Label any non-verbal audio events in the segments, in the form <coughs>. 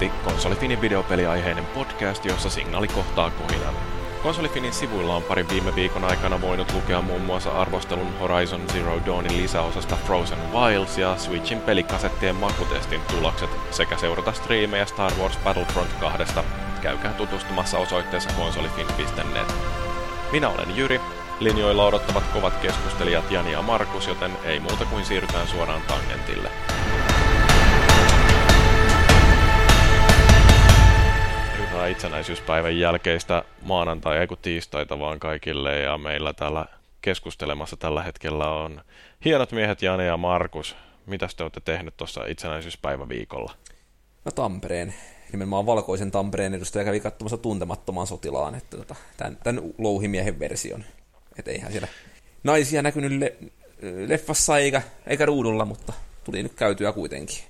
Tangentti, konsolifinin videopeliaiheinen podcast, jossa signaali kohtaa kohinan. Konsolifinin sivuilla on parin viime viikon aikana voinut lukea muun muassa arvostelun Horizon Zero Dawnin lisäosasta Frozen Wilds ja Switchin pelikasettien makutestin tulokset sekä seurata striimejä Star Wars Battlefront 2. Käykää tutustumassa osoitteessa konsolifin.net. Minä olen Jyri, linjoilla odottavat kovat keskustelijat Jani ja Markus, joten ei muuta kuin siirrytään suoraan tangentille. Hyvää itsenäisyyspäivän jälkeistä maanantai, kun tiistaita vaan kaikille ja meillä täällä keskustelemassa tällä hetkellä on hienot miehet Jani ja Markus. Mitäs te olette tehnyt tuossa itsenäisyyspäiväviikolla? No Tampereen, nimenomaan valkoisen Tampereen edustaja kävi katsomassa tuntemattoman sotilaan, että tota, tämän, tämän louhimiehen version. Että eihän siellä naisia näkynyt le- leffassa eikä, eikä ruudulla, mutta tuli nyt käytyä kuitenkin.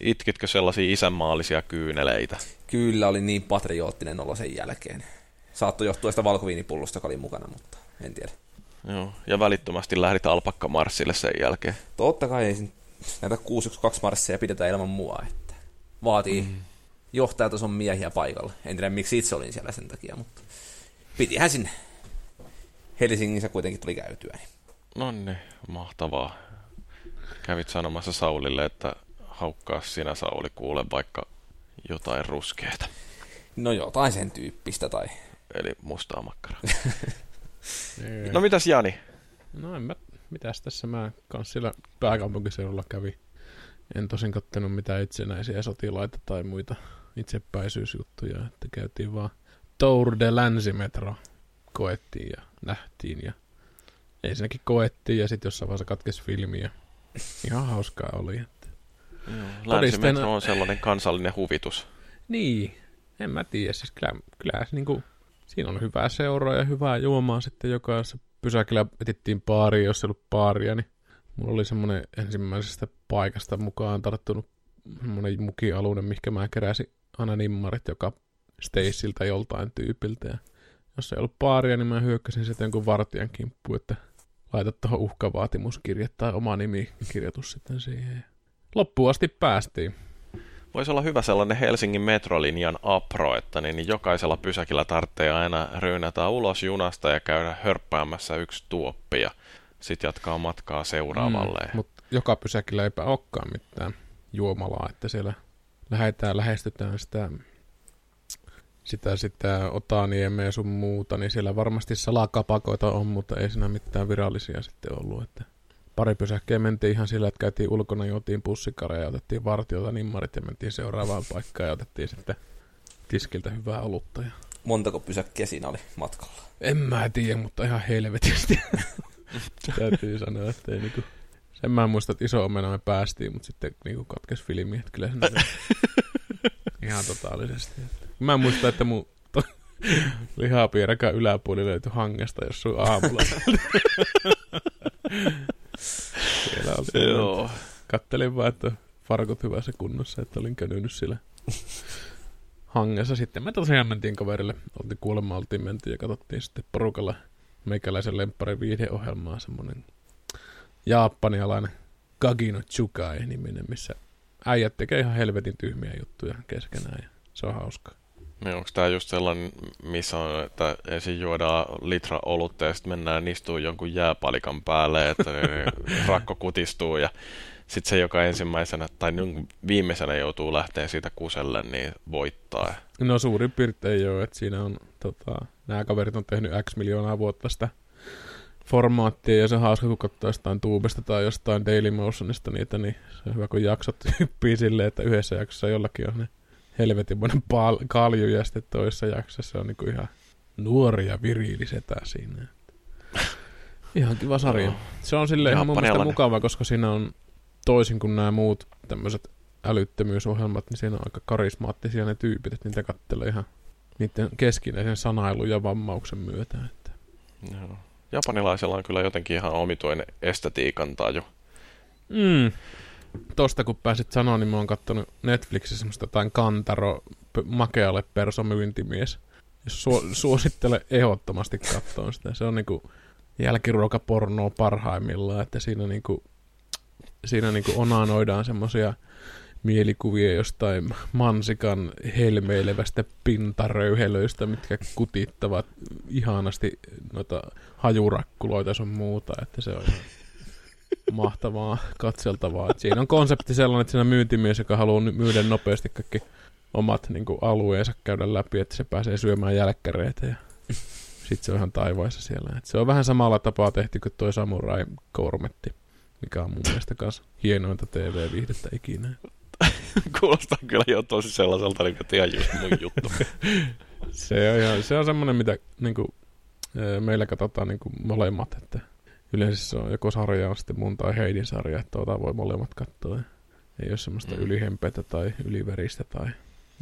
Itkitkö sellaisia isänmaallisia kyyneleitä? Kyllä oli niin patrioottinen olo sen jälkeen. Saattoi johtua sitä valkoviinipullosta, joka oli mukana, mutta en tiedä. Joo, ja välittömästi lähdit alpakkamarssille sen jälkeen. Totta kai ei näitä 612 marsseja pidetään ilman mua, että vaatii mm. johtajatason miehiä paikalla. En tiedä miksi itse olin siellä sen takia, mutta pitihän sinne. Helsingissä kuitenkin tuli käytyä. Niin. No niin, mahtavaa. Kävit sanomassa Saulille, että haukkaa sinä Sauli kuule vaikka jotain ruskeata. No jotain sen tyyppistä tai... Eli mustaa makkaraa. Ei. <laughs> No mitäs Jani? No en mä, mitäs tässä mä kans siellä pääkaupunkiseudulla kävi. En tosin kattonut mitään itsenäisiä sotilaita tai muita itsepäisyysjuttuja, että käytiin vaan Tour de Länsimetro koettiin ja nähtiin ja ensinnäkin koettiin ja sitten jossain vaiheessa katkesi filmi ja ihan hauskaa oli. Että. Länsimetro on sellainen kansallinen huvitus. Niin, en mä tiedä. Siis kyllä, kyllä se niinku, siinä on hyvää seuraa ja hyvää juomaa sitten jokaisessa pysäkillä etittiin baariin, jos ei ollut baaria, niin mulla oli semmoinen ensimmäisestä paikasta mukaan tarttunut semmoinen mukialunen, mihinkä mä keräsin aina nimmarit joka Staceilta joltain tyypiltä. Ja jos ei ollut baaria, niin mä hyökkäsin sitten jonkun vartijan kimppuun, että laita tuohon uhkavaatimuskirje tai oma nimi kirjoitus sitten siihen. Loppuun asti päästiin. Voisi olla hyvä sellainen Helsingin metrolinjan apro, että niin jokaisella pysäkillä tarvitsee aina ryynätä ulos junasta ja käydä hörppäämässä yksi tuoppi ja sitten jatkaa matkaa seuraavalle. Mm, Mutta joka pysäkillä eipä olekaan mitään juomalaa, että siellä lähdetään, lähestytään sitä, sitä, sitä otaniemeä ja sun muuta, niin siellä varmasti salakapakoita on, mutta ei siinä mitään virallisia sitten ollut, että pari pysäkkiä mentiin ihan sillä, että käytiin ulkona, juotiin pussikareja ja otettiin vartiota nimmarit ja mentiin seuraavaan paikkaan ja otettiin sitten tiskiltä hyvää olutta. Ja... Montako pysäkkiä siinä oli matkalla? En mä tiedä, mutta ihan helvetisti. <laughs> Täytyy sanoa, että ei niinku... Sen mä en muista, että iso omena me päästiin, mutta sitten niinku katkesi filmi, että kyllä sen <laughs> ihan totaalisesti. Mä en muista, että mun to... <laughs> lihapiirakan yläpuoli löytyi hangesta, jos sun aamulla. Oltiin. Joo. Kattelin vaan, että farkut hyvässä kunnossa, että olin känynyt siellä hangessa. Sitten me tosiaan mentiin kaverille. Oltiin kuulemma, oltiin mentiin ja katsottiin sitten porukalla meikäläisen lemppari viihdeohjelmaa, semmonen japanialainen Kagino Chukai niminen, missä äijät tekee ihan helvetin tyhmiä juttuja keskenään ja se on hauskaa. Niin onko tämä just sellainen, missä on, että ensin juodaan litra olutta ja sitten mennään istuun jonkun jääpalikan päälle, että <laughs> rakko kutistuu ja sitten se, joka ensimmäisenä tai niin viimeisenä joutuu lähteä siitä kuselle, niin voittaa. No suurin piirtein joo, että siinä on, tota, nämä kaverit on tehnyt X miljoonaa vuotta sitä formaattia ja se on hauska, kun katsoo jostain Tubesta tai jostain Daily Motionista niitä, niin se on hyvä, kun jaksot <laughs> hyppii silleen, että yhdessä jaksossa jollakin on ne helvetinmoinen pal- kalju ja sitten toisessa jaksossa se on niinku ihan nuori ja viriili setä siinä. Ihan kiva sarja. Joo. Se on silleen ihan mun mielestä mukava, koska siinä on toisin kuin nämä muut tämmöiset älyttömyysohjelmat, niin siinä on aika karismaattisia ne tyypit, että niitä kattelee ihan niiden keskinäisen sanailun ja vammauksen myötä. Että. Joo. Japanilaisella on kyllä jotenkin ihan omituinen estetiikan taju. Mm. Tosta kun pääsit sanoa, niin mä oon kattonut Netflixissä semmoista jotain Kantaro makealle perso myyntimies. Su- suosittelen ehdottomasti katsoa sitä. Se on niinku jälkiruokapornoa parhaimmillaan, että siinä niinku, siinä niinku onanoidaan semmosia mielikuvia jostain mansikan helmeilevästä pintaröyhelöistä, mitkä kutittavat ihanasti noita hajurakkuloita sun muuta, että se on ihan mahtavaa katseltavaa. Et siinä on konsepti sellainen, että siinä myyntimies, joka haluaa myydä nopeasti kaikki omat niin kuin, alueensa käydä läpi, että se pääsee syömään jälkkäreitä ja sitten se on ihan taivaissa siellä. Et se on vähän samalla tapaa tehty kuin tuo Samurai Kormetti, mikä on mun mielestä kanssa hienointa TV-viihdettä ikinä. Kuulostaa kyllä jo tosi sellaiselta, niin kuin ihan just mun juttu. se on, ihan, se on semmoinen, mitä niin kuin, meillä katsotaan niin kuin molemmat, että yleensä se on joko sarja on sitten mun tai Heidin sarja, että tuota voi molemmat katsoa. Ei ole semmoista mm. ylihempeitä tai yliveristä tai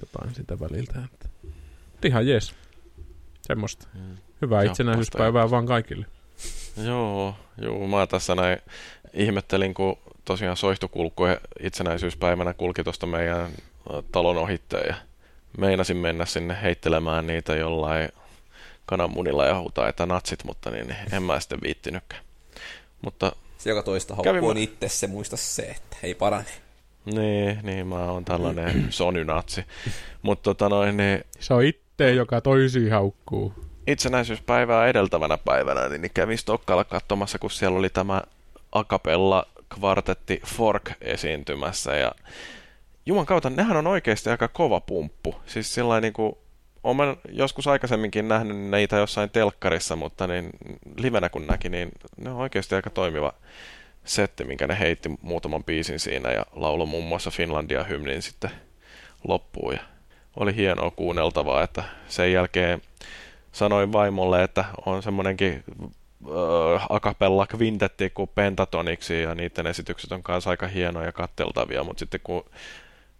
jotain sitä väliltä. Että. Ihan jees. Semmoista. Mm. Hyvää itsenäisyyspäivää vaan kaikille. Joo, joo, mä tässä näin ihmettelin, kun tosiaan soihtukulku itsenäisyyspäivänä kulki tuosta meidän talon ohitteen ja meinasin mennä sinne heittelemään niitä jollain kananmunilla ja huutaa, että natsit, mutta niin en mä sitten viittinytkään. Mutta se, joka toista haukkuu on itse se, muista se, että ei parane. Niin, niin mä oon tällainen <clears throat> sonynatsi. Mutta tota noin, niin... Se on itse, joka toisi haukkuu. Itsenäisyyspäivää edeltävänä päivänä, niin kävin Stokkalla katsomassa, kun siellä oli tämä akapella kvartetti Fork esiintymässä ja Juman kautta, nehän on oikeasti aika kova pumppu. Siis sillä niin kuin, olen joskus aikaisemminkin nähnyt niitä jossain telkkarissa, mutta niin livenä kun näki, niin ne on oikeasti aika toimiva setti, minkä ne heitti muutaman biisin siinä ja laulo muun muassa Finlandia-hymnin sitten loppuun. Ja oli hienoa kuunneltavaa, että sen jälkeen sanoin vaimolle, että on semmoinenkin äh, akapella kvintetti kuin Pentatoniksi ja niiden esitykset on kanssa aika hienoja ja katteltavia, mutta sitten kun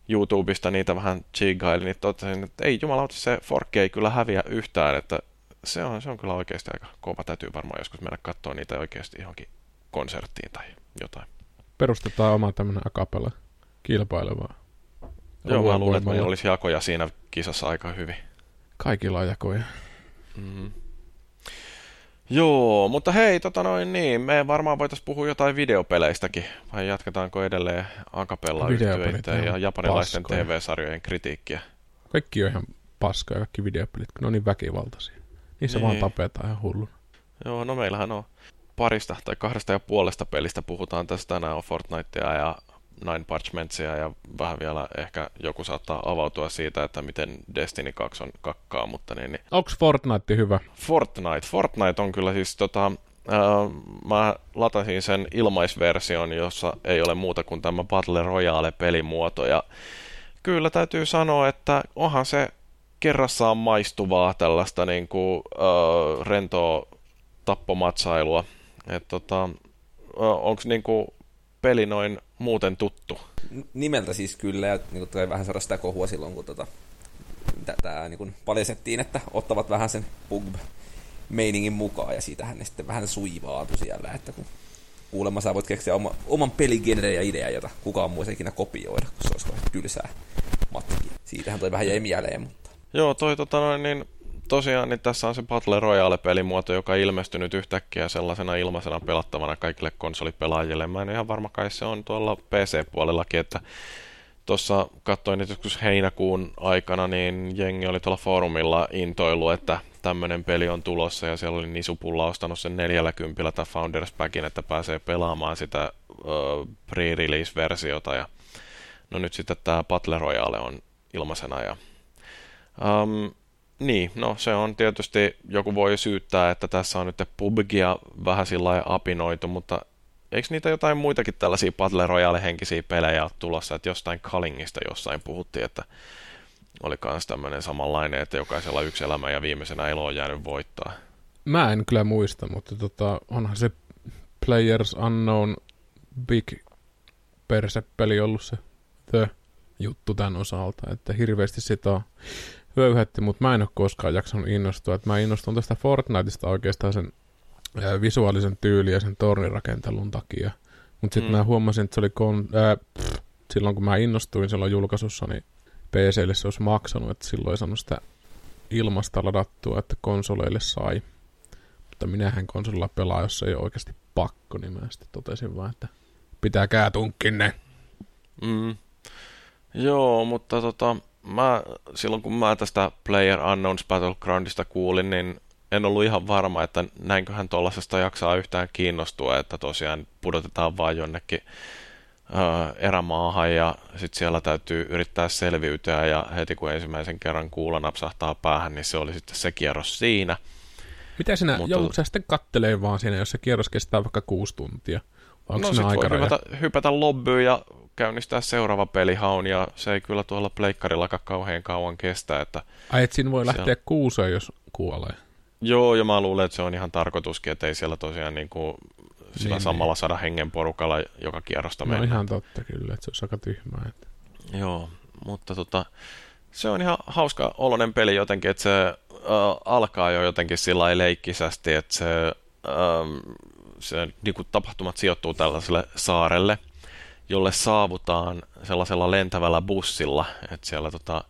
YouTubesta niitä vähän chigaili, niin totesin, että ei jumalauta, se Forkki ei kyllä häviä yhtään, että se on, se on kyllä oikeasti aika kova. Täytyy varmaan joskus mennä katsoa niitä oikeasti johonkin konserttiin tai jotain. Perustetaan oma tämmöinen akapella kilpailevaa. Joo, mä luulen, että meillä olisi jakoja siinä kisassa aika hyvin. Kaikilla on jakoja. Mm-hmm. Joo, mutta hei, tota noin niin, me varmaan voitaisiin puhua jotain videopeleistäkin, vai jatketaanko edelleen akapella yhtyeitä ja japanilaisten paskoja. TV-sarjojen kritiikkiä? Kaikki on ihan paskoja, kaikki videopelit, kun ne on niin väkivaltaisia. Niissä niin. vaan tapetaan ihan hulluna. Joo, no meillähän on parista tai kahdesta ja puolesta pelistä puhutaan tästä tänään on Fortnitea ja Nine Parchmentsia ja vähän vielä ehkä joku saattaa avautua siitä, että miten Destiny 2 on kakkaa, mutta niin... niin. Onko Fortnite hyvä? Fortnite. Fortnite on kyllä siis tota, mä latasin sen ilmaisversion, jossa ei ole muuta kuin tämä Battle Royale-pelimuoto. Ja kyllä täytyy sanoa, että onhan se kerrassaan maistuvaa tällaista niin kuin, uh, rentoa tappomatsailua. Et, tota, Onko niin kuin, peli noin muuten tuttu? Nimeltä siis kyllä, ja niin kuin vähän saada sitä kohua silloin, kun tota, tätä niin paljasettiin, että ottavat vähän sen pub meiningin mukaan, ja siitähän ne sitten vähän suivaatu siellä, että kun kuulemma sä voit keksiä oma, oman peligenre ja idea, jota kukaan muu ei ikinä kopioida, kun se olisi tylsää matkia. Siitähän toi vähän jäi mieleen, mutta... Joo, toi tota noin, niin tosiaan niin tässä on se Battle Royale-pelimuoto, joka on ilmestynyt yhtäkkiä sellaisena ilmaisena pelattavana kaikille konsolipelaajille. Mä en ihan varma kai se on tuolla PC-puolellakin, että tuossa katsoin että joskus heinäkuun aikana, niin jengi oli tuolla foorumilla intoilu, että tämmöinen peli on tulossa ja siellä oli Nisupulla ostanut sen 40 tai Founders Packin, että pääsee pelaamaan sitä pre-release-versiota ja no nyt sitten tämä Battle Royale on ilmaisena ja um, niin, no se on tietysti, joku voi syyttää, että tässä on nyt PUBGia vähän sillä apinoitu, mutta eikö niitä jotain muitakin tällaisia Battle Royale-henkisiä pelejä tulossa, että jostain Kalingista jossain puhuttiin, että oli myös tämmöinen samanlainen, että jokaisella yksi elämä ja viimeisenä elo on jäänyt voittaa. Mä en kyllä muista, mutta tota, onhan se Players Unknown Big Perse-peli ollut se The juttu tämän osalta, että hirveästi sitä on höyhätti, mutta mä en ole koskaan jaksanut innostua. Että mä innostun tästä Fortniteista oikeastaan sen ää, visuaalisen tyyli ja sen tornirakentelun takia. Mutta sitten mm. mä huomasin, että se oli kon, ää, pff, silloin kun mä innostuin silloin julkaisussa, niin PClle se olisi maksanut, että silloin ei saanut sitä ilmasta ladattua, että konsoleille sai. Mutta minähän konsolilla pelaa, jos ei ole oikeasti pakko, niin mä sitten totesin vaan, että pitäkää tunkkinne. Mm. Joo, mutta tota, mä, silloin kun mä tästä Player Unknowns Battlegroundista kuulin, niin en ollut ihan varma, että näinköhän tuollaisesta jaksaa yhtään kiinnostua, että tosiaan pudotetaan vaan jonnekin ää, erämaahan ja sitten siellä täytyy yrittää selviytyä ja heti kun ensimmäisen kerran kuulla napsahtaa päähän, niin se oli sitten se kierros siinä. Mitä sinä Mutta... joudut sä sitten kattelee vaan siinä, jos se kierros kestää vaikka kuusi tuntia? Onko no sit voi hypätä, hypätä lobbyyn ja käynnistää seuraava pelihaun ja se ei kyllä tuolla pleikkarillakaan kauhean kauan kestä. Että Ai et siinä voi lähteä siellä... kuuseen, jos kuolee? Joo, ja mä luulen, että se on ihan tarkoituskin, että ei siellä tosiaan niin kuin sillä niin, samalla niin. sada hengen porukalla joka kierrosta no, mennä. ihan totta kyllä, että se olisi aika tyhmää. Että... Joo, mutta tota, se on ihan hauska oloinen peli jotenkin, että se äh, alkaa jo jotenkin sillä leikkisästi, että se, äh, se niin kuin tapahtumat sijoittuu tällaiselle saarelle, jolle saavutaan sellaisella lentävällä bussilla, että siellä tota,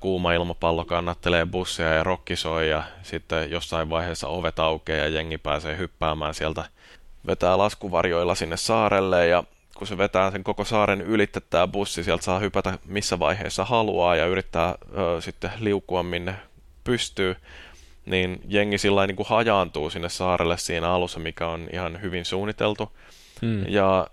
kuuma ilmapallo kannattelee bussia ja rokkisoi ja sitten jossain vaiheessa ovet aukeaa ja jengi pääsee hyppäämään sieltä, vetää laskuvarjoilla sinne saarelle ja kun se vetää sen koko saaren ylitettä bussi, sieltä saa hypätä missä vaiheessa haluaa ja yrittää ö, sitten liukua minne pystyy, niin jengi sillä niin kuin hajaantuu sinne saarelle siinä alussa, mikä on ihan hyvin suunniteltu. Hmm. Ja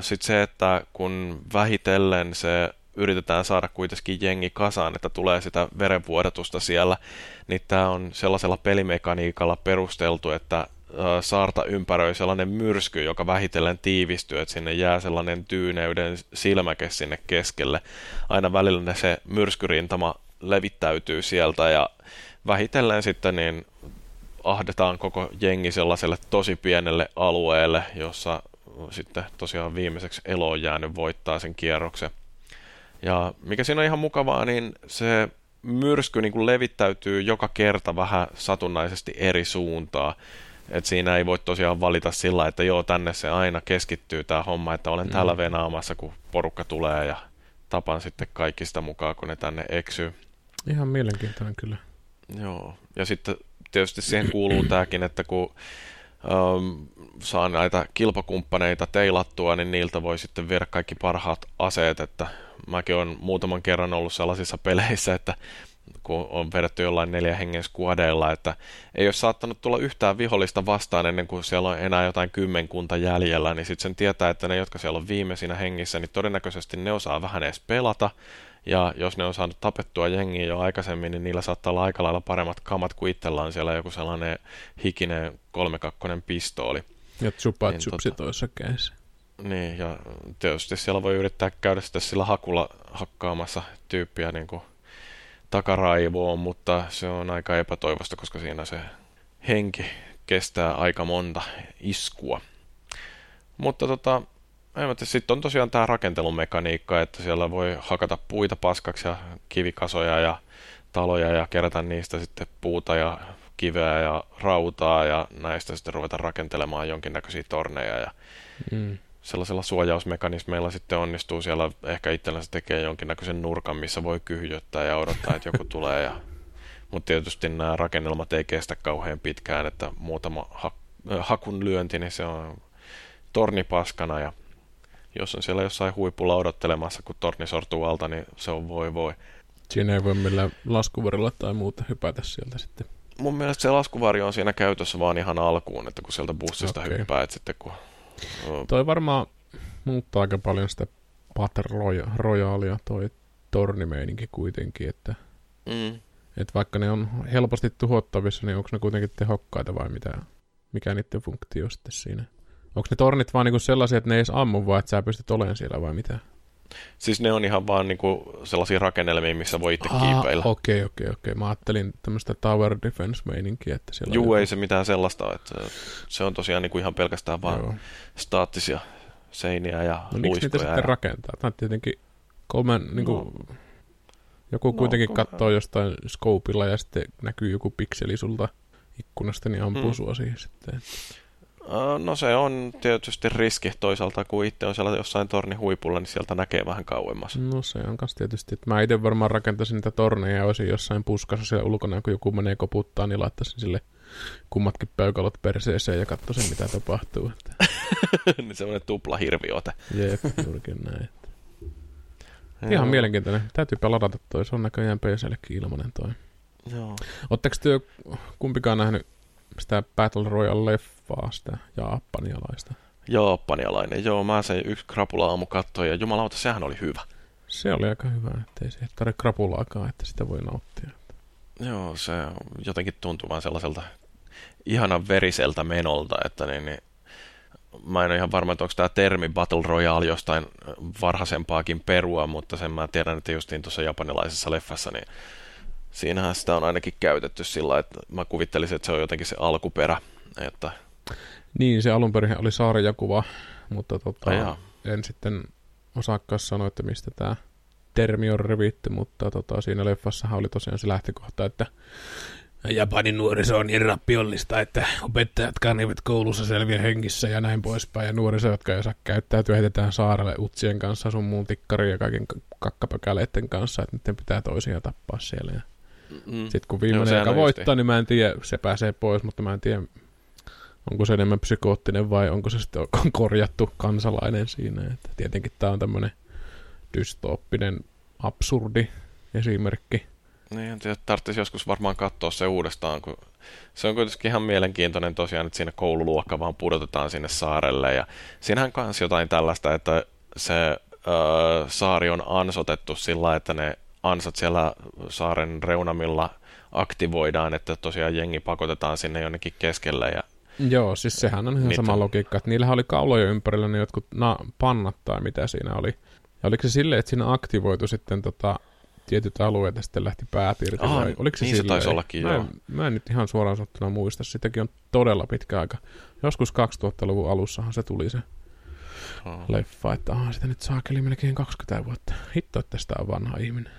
sitten se, että kun vähitellen se yritetään saada kuitenkin jengi kasaan, että tulee sitä verenvuodatusta siellä, niin tämä on sellaisella pelimekaniikalla perusteltu, että saarta ympäröi sellainen myrsky, joka vähitellen tiivistyy, että sinne jää sellainen tyyneyden silmäke sinne keskelle. Aina välillä se myrskyrintama levittäytyy sieltä ja vähitellen sitten niin ahdetaan koko jengi sellaiselle tosi pienelle alueelle, jossa sitten tosiaan viimeiseksi eloon jäänyt voittaa sen kierroksen. Ja mikä siinä on ihan mukavaa, niin se myrsky niin kuin levittäytyy joka kerta vähän satunnaisesti eri suuntaa. Et siinä ei voi tosiaan valita sillä, että joo, tänne se aina keskittyy tämä homma, että olen mm. täällä venaamassa, kun porukka tulee ja tapan sitten kaikista mukaan, kun ne tänne eksyy. Ihan mielenkiintoinen kyllä. Joo, ja sitten tietysti siihen kuuluu tämäkin, että kun um, saa näitä kilpakumppaneita teilattua, niin niiltä voi sitten viedä kaikki parhaat aseet, että mäkin olen muutaman kerran ollut sellaisissa peleissä, että kun on vedetty jollain neljä hengen skuadeilla, että ei ole saattanut tulla yhtään vihollista vastaan ennen kuin siellä on enää jotain kymmenkunta jäljellä, niin sitten sen tietää, että ne, jotka siellä on viimeisinä hengissä, niin todennäköisesti ne osaa vähän edes pelata, ja jos ne on saanut tapettua jengiä jo aikaisemmin, niin niillä saattaa olla aika lailla paremmat kamat kuin itsellä on siellä joku sellainen hikinen kolmekakkonen pistooli. Ja tsupa niin, tota, toisessa kädessä. Niin, ja tietysti siellä voi yrittää käydä sitten sillä hakulla hakkaamassa tyyppiä niin kuin takaraivoon, mutta se on aika epätoivosta, koska siinä se henki kestää aika monta iskua. Mutta tota, sitten on tosiaan tämä rakentelumekaniikka, että siellä voi hakata puita paskaksi ja kivikasoja ja taloja ja kerätä niistä sitten puuta ja kiveä ja rautaa ja näistä sitten ruveta rakentelemaan jonkinnäköisiä torneja ja mm sellaisella suojausmekanismeilla sitten onnistuu siellä ehkä itsellensä tekee jonkinnäköisen nurkan, missä voi kyhjöttää ja odottaa, että joku tulee. Ja... Mutta tietysti nämä rakennelmat ei kestä kauhean pitkään, että muutama ha- hakun lyönti, niin se on tornipaskana ja jos on siellä jossain huipulla odottelemassa, kun torni sortuu alta, niin se on voi voi. Siinä ei voi millään laskuvarilla tai muuta hypätä sieltä sitten. Mun mielestä se laskuvari on siinä käytössä vaan ihan alkuun, että kun sieltä bussista okay. hyppäät sitten, kun Toi varmaan muuttaa aika paljon sitä Battle Royalea toi tornimeininki kuitenkin, että mm. et vaikka ne on helposti tuhottavissa, niin onko ne kuitenkin tehokkaita vai mitä, mikä niiden funktio sitten siinä? Onko ne tornit vaan niinku sellaisia, että ne ei edes ammu, vaan että sä pystyt olemaan siellä vai mitä? Siis ne on ihan vaan niinku sellaisia rakennelmia, missä voi itse kiipeillä. Okei, okei, okei. Mä ajattelin tämmöistä tower defense-meininkiä, että siellä Juu, ei se mitään sellaista. Että se on tosiaan niinku ihan pelkästään vaan Joo. staattisia seiniä ja no, miksi niitä sitten rakentaa? Tämä on tietenkin kolmen, niinku, no. joku no, kuitenkin no, katsoo jostain scopeilla ja sitten näkyy joku pikseli sulta ikkunasta, niin ampuu hmm. sua siihen sitten. No se on tietysti riski toisaalta, kun itse on siellä jossain tornin huipulla, niin sieltä näkee vähän kauemmas. No se on kanssa tietysti. Että mä itse varmaan rakentaisin niitä torneja ja olisin jossain puskassa siellä ulkona, kun joku menee koputtaa, niin laittaisin sille kummatkin peukalot perseeseen ja katsoisin, mitä tapahtuu. <laughs> niin semmoinen tupla hirviote. Jep, juurikin näin. <laughs> Ihan Joo. mielenkiintoinen. Täytyypä ladata toi. Se on näköjään PCllekin ilmanen toi. Joo. Oletteko te kumpikaan nähnyt sitä Battle Royale-leffaa, sitä japanialaista? Japanialainen, joo, mä sen yksi krapula-aamu katsoin ja jumalauta, sehän oli hyvä. Se oli aika hyvä, ettei se tarvitse krapulaakaan, että sitä voi nauttia. Joo, se jotenkin tuntuu vaan sellaiselta ihanan veriseltä menolta, että niin, niin mä en ole ihan varma, että onko tämä termi Battle Royale jostain varhaisempaakin perua, mutta sen mä tiedän, että justiin tuossa japanilaisessa leffassa, niin siinähän sitä on ainakin käytetty sillä, että mä kuvittelisin, että se on jotenkin se alkuperä, että Niin, se alun perin oli sarjakuva, mutta tota, en sitten osaakaan sanoa, että mistä tämä termi on revitty, mutta tota, siinä leffassahan oli tosiaan se lähtökohta, että Japanin nuoriso on niin rappiollista, että opettajatkaan eivät koulussa selviä hengissä ja näin poispäin. Ja nuoriso, jotka ei osaa käyttäytyä, heitetään saarelle utsien kanssa, sun muun ja kaiken kakkapökäleiden kanssa, että niiden pitää toisia tappaa siellä. Ja mm, sitten kun viimeinen, sehän joka voittaa, niin mä en tiedä, se pääsee pois, mutta mä en tiedä, onko se enemmän psykoottinen vai onko se sitten korjattu kansalainen siinä. Että tietenkin tämä on tämmöinen dystooppinen, absurdi esimerkki. Niin, tarvitsisi joskus varmaan katsoa se uudestaan, kun se on kuitenkin ihan mielenkiintoinen tosiaan, että siinä koululuokka vaan pudotetaan sinne saarelle. Ja siinähän kanssa jotain tällaista, että se ö, saari on ansotettu sillä että ne ansat siellä saaren reunamilla aktivoidaan, että tosiaan jengi pakotetaan sinne jonnekin keskelle. Ja, Joo, siis sehän on ihan Niitä- sama logiikka, että niillähän oli kaulojen ympärillä ne jotkut na- pannat tai mitä siinä oli. Ja oliko se silleen, että siinä aktivoitu sitten tota, tietyt alueet ja sitten lähti päät irti? Aha, vai oliko se niin se silleen? taisi ollakin, mä, joo. en, mä en nyt ihan suoraan sanottuna muista, sitäkin on todella pitkä aika. Joskus 2000-luvun alussahan se tuli se oh, leffa, että aha, sitä nyt saakeli melkein 20 vuotta. Hitto, että sitä on vanha ihminen.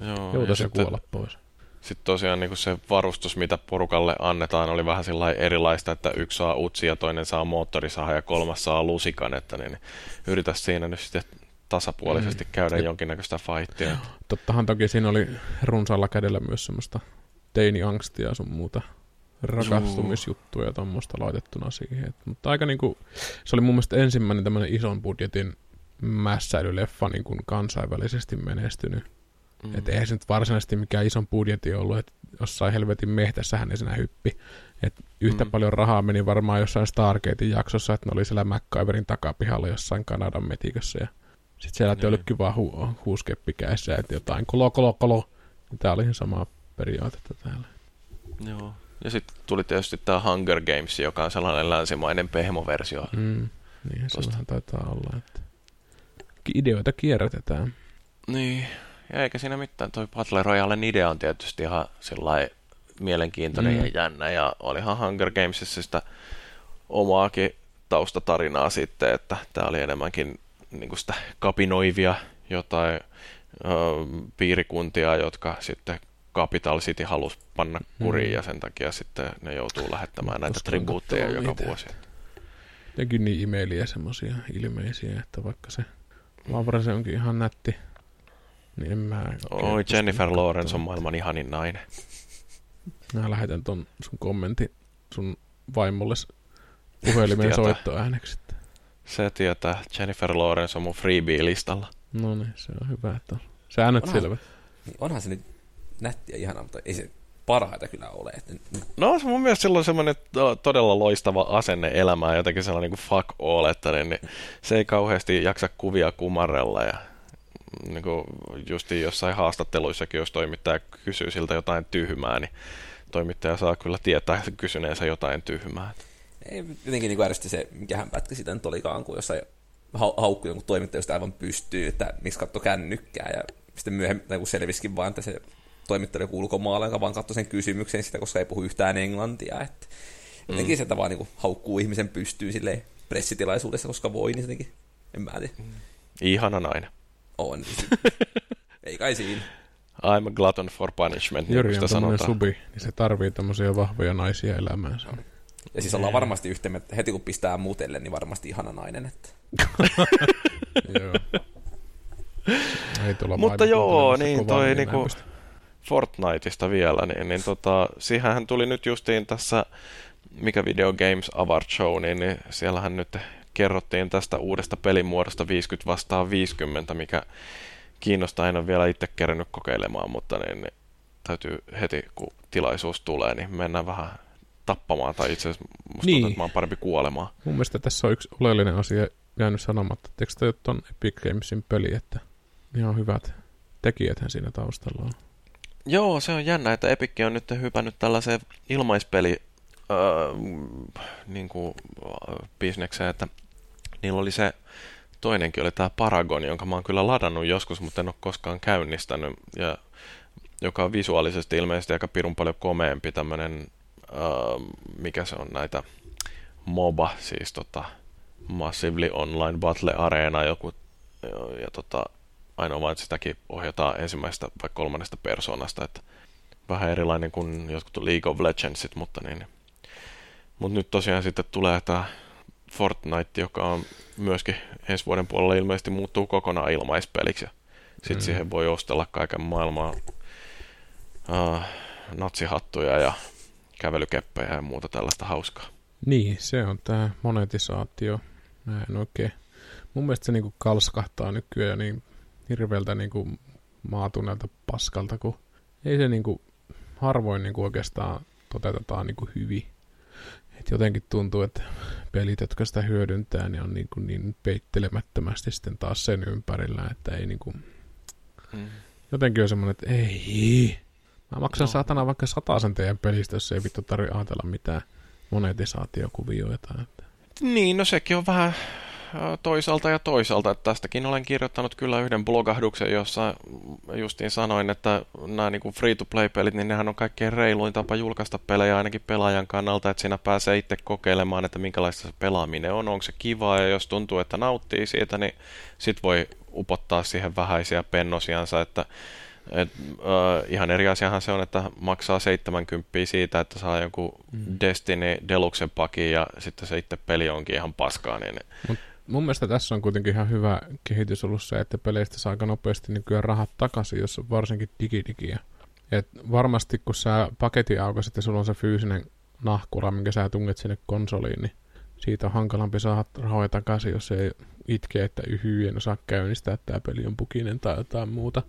joo, ja Joutaisi sitten, kuolla pois. Sitten tosiaan niin se varustus, mitä porukalle annetaan, oli vähän sillä erilaista, että yksi saa utsi ja toinen saa moottorisaha ja kolmas saa lusikan, että niin yritä siinä nyt sitten tasapuolisesti Mm. käydä jonkinnäköistä fightia. Tottahan toki siinä oli runsaalla kädellä myös semmoista teiniangstia ja sun muuta rakastumisjuttuja ja tuommoista laitettuna siihen. Et, mutta aika niinku, se oli mun mielestä ensimmäinen tämmöinen ison budjetin mässäilyleffa niin kuin kansainvälisesti menestynyt. Mm. Mm. Että eihän se nyt varsinaisesti mikään ison budjetti ollut, että jossain helvetin mehtässähän ne siinä hyppi. Et yhtä Mm. mm. paljon rahaa meni varmaan jossain Stargatein jaksossa, että ne oli siellä MacGyverin takapihalla jossain Kanadan metikössä ja sitten siellä Niin. tölkky vaan hu- huuskeppikäissä, että jotain kolo, kolo, kolo. Tämä oli ihan samaa periaatetta täällä. Joo. Ja sitten tuli tietysti tämä Hunger Games, joka on sellainen länsimainen pehmoversio. Mm. Niinhän se Tosta. vähän taitaa olla, että ideoita kierrätetään. Niin, ja eikä siinä mitään. Toi Battle Royalen idea on tietysti ihan sellainen mielenkiintoinen Mm. ja jännä, ja olihan Hunger Gamesissa sitä omaakin taustatarinaa sitten, että tämä oli enemmänkin niin sitä kapinoivia jotain ö, piirikuntia, jotka sitten Capital City halusi panna kuriin, Mm. ja sen takia sitten ne joutuu lähettämään näitä tribuutteja joka niitä. vuosi. Jotenkin niin imeliä semmosia ilmeisiä, että vaikka se Lavra se onkin ihan nätti, niin en mä... Oi, Jennifer. Lawrence on maailman ihanin nainen. Mä lähetän ton sun kommentin sun vaimolle puhelimen Tietää. soittoääneksi. Se tietää, Jennifer Lawrence on mun freebie-listalla. No niin, se on hyvä, että on säännöt Onhan- selvät. Niin onhan se nyt nätti ja ihanaa, mutta ei se parhaita kyllä ole. Että, No se mun mielestä silloin semmoinen to- todella loistava asenne elämään, jotenkin sellainen niin kuin fuck all, että niin, niin se ei kauheasti jaksa kuvia kumarrella ja niin kuin justiin jossain haastatteluissakin, jos toimittaja kysyy siltä jotain tyhmää, niin toimittaja saa kyllä tietää kysyneensä jotain tyhmää. ei, jotenkin niin ärsytti se, mikähän pätkä sitä nyt olikaan, kun jossain hau- haukkui jonkun toimittaja, josta aivan pystyy, että miksi katsoi kännykkää, ja sitten myöhemmin tai kun selvisikin vaan, että se toimittaja oli ulkomaalainen, joka vaan katsoi sen kysymyksen sitä, koska ei puhu yhtään englantia, että jotenkin mm. sieltä vaan niin haukkuu ihmisen pystyy silleen pressitilaisuudessa, koska voi, niin jotenkin, en mä tiedä, Ihana nainen. On. <laughs> ei kai siinä. I'm a glutton for punishment, niin Jyri kuin on sanotaan. subi, niin se tarvii tämmöisiä vahvoja naisia elämäänsä. Ja siis ollaan varmasti yhteen, että heti kun pistää mutelle, niin varmasti ihana nainen, että <laughs> Joo. Ei tulla Mutta joo, niin toi niin niinku pysty. Fortniteista vielä, niin, niin tota, siihen tuli nyt justiin tässä, mikä Video Games Award Show, niin, niin siellähän nyt kerrottiin tästä uudesta pelimuodosta 50 vastaan 50, mikä kiinnostaa, en ole vielä itse kerännyt kokeilemaan, mutta niin, niin täytyy heti, kun tilaisuus tulee, niin mennään vähän tappamaan, tai itse asiassa musta niin. tuntuu, että mä oon parempi kuolemaan. Mun mielestä tässä on yksi oleellinen asia jäänyt sanomatta. Eikö toi on Epic Gamesin peli, että ihan hyvät tekijäthän siinä taustalla on. Joo, se on jännä, että Epic on nyt hypännyt tällaiseen ilmaispeli öö, niin kuin, bisnekseen, että niillä oli se toinenkin oli tämä Paragon, jonka mä oon kyllä ladannut joskus, mutta en ole koskaan käynnistänyt, ja joka on visuaalisesti ilmeisesti aika pirun paljon komeempi tämmöinen, öö, mikä se on näitä MOBA, siis tota, Massively Online Battle Arena joku, ja, ja tota, ainoa vain, että sitäkin ohjataan ensimmäisestä vai kolmannesta persoonasta, että vähän erilainen kuin jotkut League of Legendsit, mutta niin. Mutta nyt tosiaan sitten tulee tämä Fortnite, joka on myöskin ensi vuoden puolella ilmeisesti muuttuu kokonaan ilmaispeliksi. Sitten mm. siihen voi ostella kaiken maailmaa uh, natsihattuja ja kävelykeppejä ja muuta tällaista hauskaa. Niin, se on tämä monetisaatio. Mä en oikein. Mun mielestä se niinku kalskahtaa nykyään niin hirveältä niinku maatuneelta paskalta, kun ei se niinku harvoin niinku oikeastaan toteutetaan niinku hyvin. Jotenkin tuntuu, että pelit, jotka sitä hyödyntää, niin on niin, kuin niin peittelemättömästi sitten taas sen ympärillä, että ei niin kuin... Mm. Jotenkin on semmoinen, että ei, mä maksan no. satana vaikka sen teidän pelistä, jos ei vittu tarvitse ajatella mitään monetisaatiokuvioita. Että. Niin, no sekin on vähän toisaalta ja toisaalta. Että tästäkin olen kirjoittanut kyllä yhden blogahduksen, jossa justiin sanoin, että nämä niin free-to-play-pelit, niin nehän on kaikkein reiluin tapa julkaista pelejä ainakin pelaajan kannalta, että siinä pääsee itse kokeilemaan, että minkälaista se pelaaminen on, onko se kivaa ja jos tuntuu, että nauttii siitä, niin sit voi upottaa siihen vähäisiä pennosiansa, että et, äh, ihan eri asiahan se on, että maksaa 70 siitä, että saa jonkun mm. Destiny Deluxe pakin ja sitten se itse peli onkin ihan paskaa. Niin... Mut mun mielestä tässä on kuitenkin ihan hyvä kehitys ollut se, että peleistä saa aika nopeasti nykyään rahat takaisin, jos on varsinkin digidigiä. Et varmasti kun sä paketin aukaisit ja sulla on se fyysinen nahkura, minkä sä tunget sinne konsoliin, niin siitä on hankalampi saada rahoja takaisin, jos ei itke, että yhyy, en osaa käynnistää, että tämä peli on pukinen tai jotain muuta.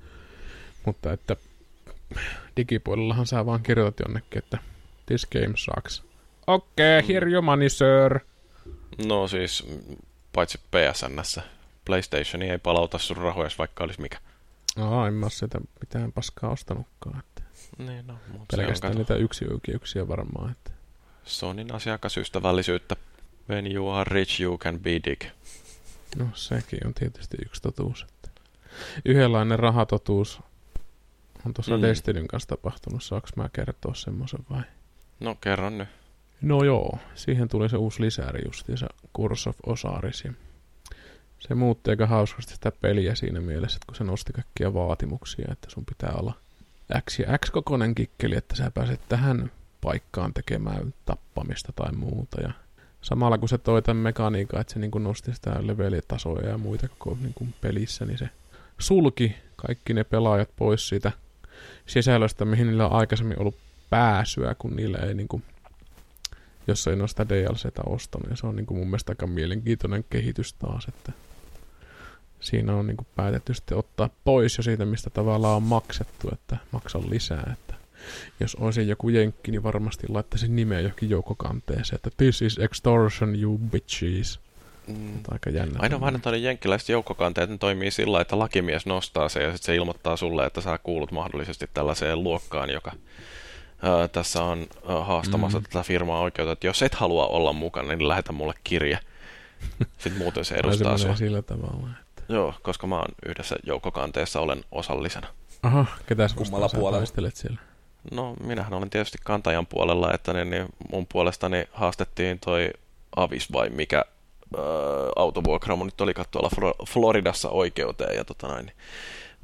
Mutta että digipuolellahan sä vaan kirjoitat jonnekin, että this game sucks. Okei, okay, here you money, sir. No siis paitsi PSNssä. PlayStation ei palauta sun rahoja, vaikka olisi mikä. No, en mä sitä mitään paskaa ostanutkaan. Että niin, no, Pelkästään niitä yksioikeuksia varmaan. Että. Sonin asiakasystävällisyyttä. When you are rich, you can be dick. No, sekin on tietysti yksi totuus. Että yhdenlainen rahatotuus on tuossa mm. Destinyn kanssa tapahtunut. Saanko mä kertoa semmoisen vai? No, kerron nyt. No joo, siihen tuli se uusi lisääri justiinsa Curse of Osiris. Ja se muutti aika hauskasti sitä peliä siinä mielessä, että kun se nosti kaikkia vaatimuksia, että sun pitää olla X ja X-kokoinen kikkeli, että sä pääset tähän paikkaan tekemään tappamista tai muuta. Ja samalla kun se toi tämän mekaniikan, että se niin nosti sitä levelitasoja ja muita koko niin pelissä, niin se sulki kaikki ne pelaajat pois siitä sisällöstä, mihin niillä on aikaisemmin ollut pääsyä, kun niillä ei niin kuin jos ei ole sitä DLCtä ostanut. Ja se on niin kuin mun mielestä aika mielenkiintoinen kehitys taas, että siinä on niin kuin päätetty sitten ottaa pois jo siitä, mistä tavallaan on maksettu, että maksan lisää. Että jos olisi joku jenkki, niin varmasti laittaisin nimeä johonkin joukkokanteeseen, että this is extortion, you bitches. Mm. Aika jännä. Aina vaan että jenkkiläiset joukkokanteet ne toimii sillä, että lakimies nostaa se ja sitten se ilmoittaa sulle, että sä kuulut mahdollisesti tällaiseen luokkaan, joka ää, tässä on ää, haastamassa mm. tätä firmaa oikeutta, että jos et halua olla mukana, niin lähetä mulle kirje. <laughs> Sitten muuten se edustaa sua. sillä tavalla. Että... Joo, koska mä oon yhdessä joukkokanteessa olen osallisena. Aha, ketäs kummalla puolella siellä? No, minähän olen tietysti kantajan puolella, että niin, niin mun puolestani haastettiin toi Avis vai mikä äh, autovuokraamo nyt oli tuolla Floridassa oikeuteen ja tota noin, niin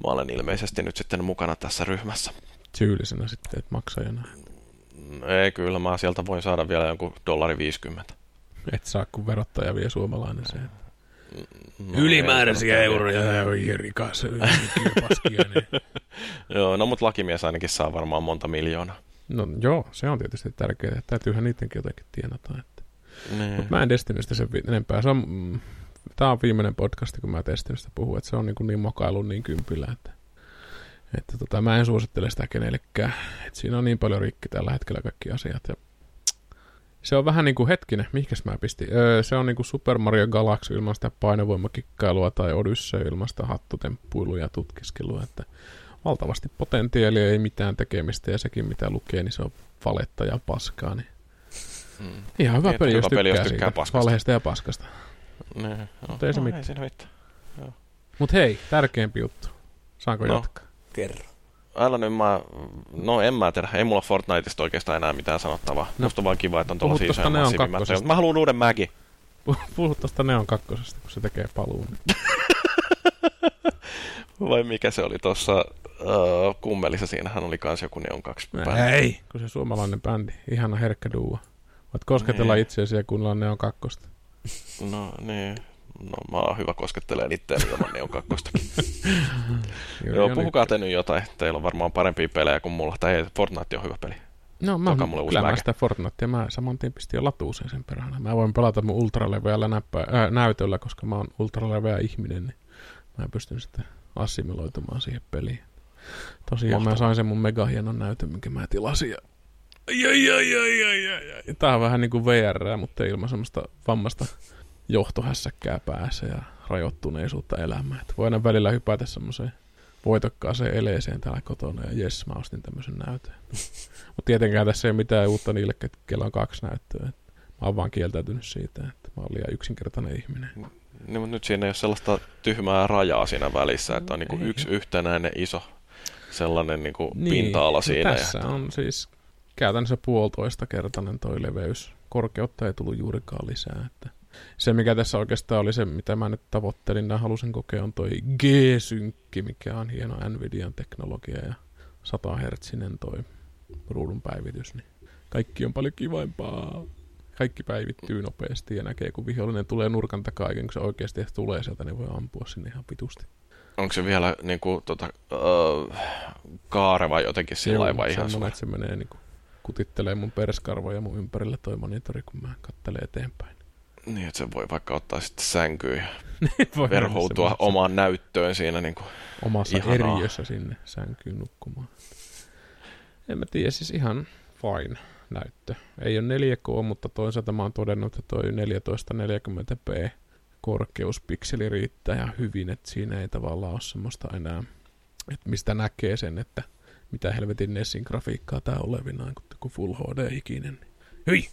mä olen ilmeisesti nyt sitten mukana tässä ryhmässä syyllisenä sitten, että maksajana? Ei, kyllä mä sieltä voin saada vielä jonkun dollari 50. Et saa, kun verottaja vie suomalainen se. No, Ylimääräisiä euroja ja rikas paskia. Niin. <laughs> joo, no mutta lakimies ainakin saa varmaan monta miljoonaa. No joo, se on tietysti tärkeää. Täytyyhän niidenkin jotenkin tienata. Että. Niin. Mutta mä en Destinystä sen enempää. Se on mm, tää on viimeinen podcast, kun mä testin sitä puhua, että se on niin, kuin niin mokailu niin kympillä, että, että tota, mä en suosittele sitä kenellekään. Et siinä on niin paljon rikki tällä hetkellä kaikki asiat. Ja se on vähän niin kuin hetkinen, mihinkäs mä pistin? Öö, se on niin kuin Super Mario Galaxy ilman sitä painovoimakikkailua tai Odyssey ilman sitä hattutemppuilua ja tutkiskelua, että valtavasti potentiaalia, ei mitään tekemistä ja sekin mitä lukee, niin se on valetta ja paskaa. Niin Mm. ihan hyvä Niin, peli, jos peli, tykkää, jos tykkää siitä, paskasta. valheesta ja paskasta. No, Mutta ei se no, mitään. Ei siinä mitään. Mutta hei, tärkeämpi juttu. Saanko No. jatkaa? Kerro. Älä nyt mä, no en mä tiedä, ei mulla Fortniteista oikeastaan enää mitään sanottavaa. No. Musta on vaan kiva, että on Puhu tuollaisia tosta isoja Neon massiivimmat. kakkosesta. Mä haluan uuden Mäki. Puhu tuosta Neon kakkosesta, kun se tekee paluun. <laughs> Vai mikä se oli tuossa uh, kummelissa, siinähän oli kans joku Neon 2 bändi. Ei, kun se suomalainen bändi. Ihana herkkä duo. Voit kosketella Niin. itseäsi ja kuunnella Neon kakkosta. No niin, no mä oon hyvä koskettelee itseäni ilman Neon 2 Juuri Joo, puhukaa te nyt jotain. Teillä on varmaan parempia pelejä kuin mulla. Tai ei, Fortnite on hyvä peli. No mä, Toka mulle kyllä mä sitä Fortnitea, mä saman tien pistin jo latuuseen sen perään. Mä voin pelata mun ultraleveällä näppä, äh, näytöllä, koska mä oon ultraleveä ihminen, niin mä pystyn sitten assimiloitumaan siihen peliin. Tosiaan mä Mahtavaa. sain sen mun mega hienon näytön, minkä mä tilasin. Ja... Ai, ai, ai, ai, ai, ai, ai. Tää on vähän niinku VR, mutta ilman semmoista vammasta johtohässäkkää päässä ja rajoittuneisuutta elämään. Että voi aina välillä hypätä semmoiseen voitokkaaseen eleeseen täällä kotona ja jes, mä ostin tämmöisen näytön. <laughs> Mutta tietenkään tässä ei ole mitään uutta niille, kellä on kaksi näyttöä. Et mä oon vaan kieltäytynyt siitä, että mä oon liian yksinkertainen ihminen. Niin, mutta nyt siinä ei ole sellaista tyhmää rajaa siinä välissä, että on niinku Ei. yksi yhtenäinen iso sellainen niinku Niin, pinta-ala no siinä. Tässä on siis käytännössä puolitoista kertainen toi leveys. Korkeutta ei tullut juurikaan lisää. Että se, mikä tässä oikeastaan oli se, mitä mä nyt tavoittelin ja halusin kokea, on toi G-synkki, mikä on hieno Nvidian teknologia ja 100 hertsinen toi ruudun päivitys. Niin kaikki on paljon kivaimpaa. Kaikki päivittyy nopeasti ja näkee, kun vihollinen tulee nurkan takaa, kun se oikeasti tulee sieltä, niin voi ampua sinne ihan vitusti. Onko se vielä niinku, tota, uh, kaareva jotenkin sillä lailla vai ihan semmoinen, että se menee niin kutittelee mun perskarvoja mun ympärillä toi monitori, kun mä kattelen eteenpäin. Niin, että se voi vaikka ottaa sitten sänkyyn ja <laughs> Voi verhoutua mennä omaan näyttöön siinä. Niinku. semmoisessa omassa Ihanaa. eriössä sinne sänkyyn nukkumaan. En mä tiedä, siis ihan fine näyttö. Ei ole 4K, mutta toisaalta mä oon todennut, että toi 1440p korkeuspikseli riittää ihan hyvin, että siinä ei tavallaan ole semmoista enää, että mistä näkee sen, että mitä helvetin Nessin grafiikkaa tää olevinaan, kun, kun Full HD-ikinen. Hyi!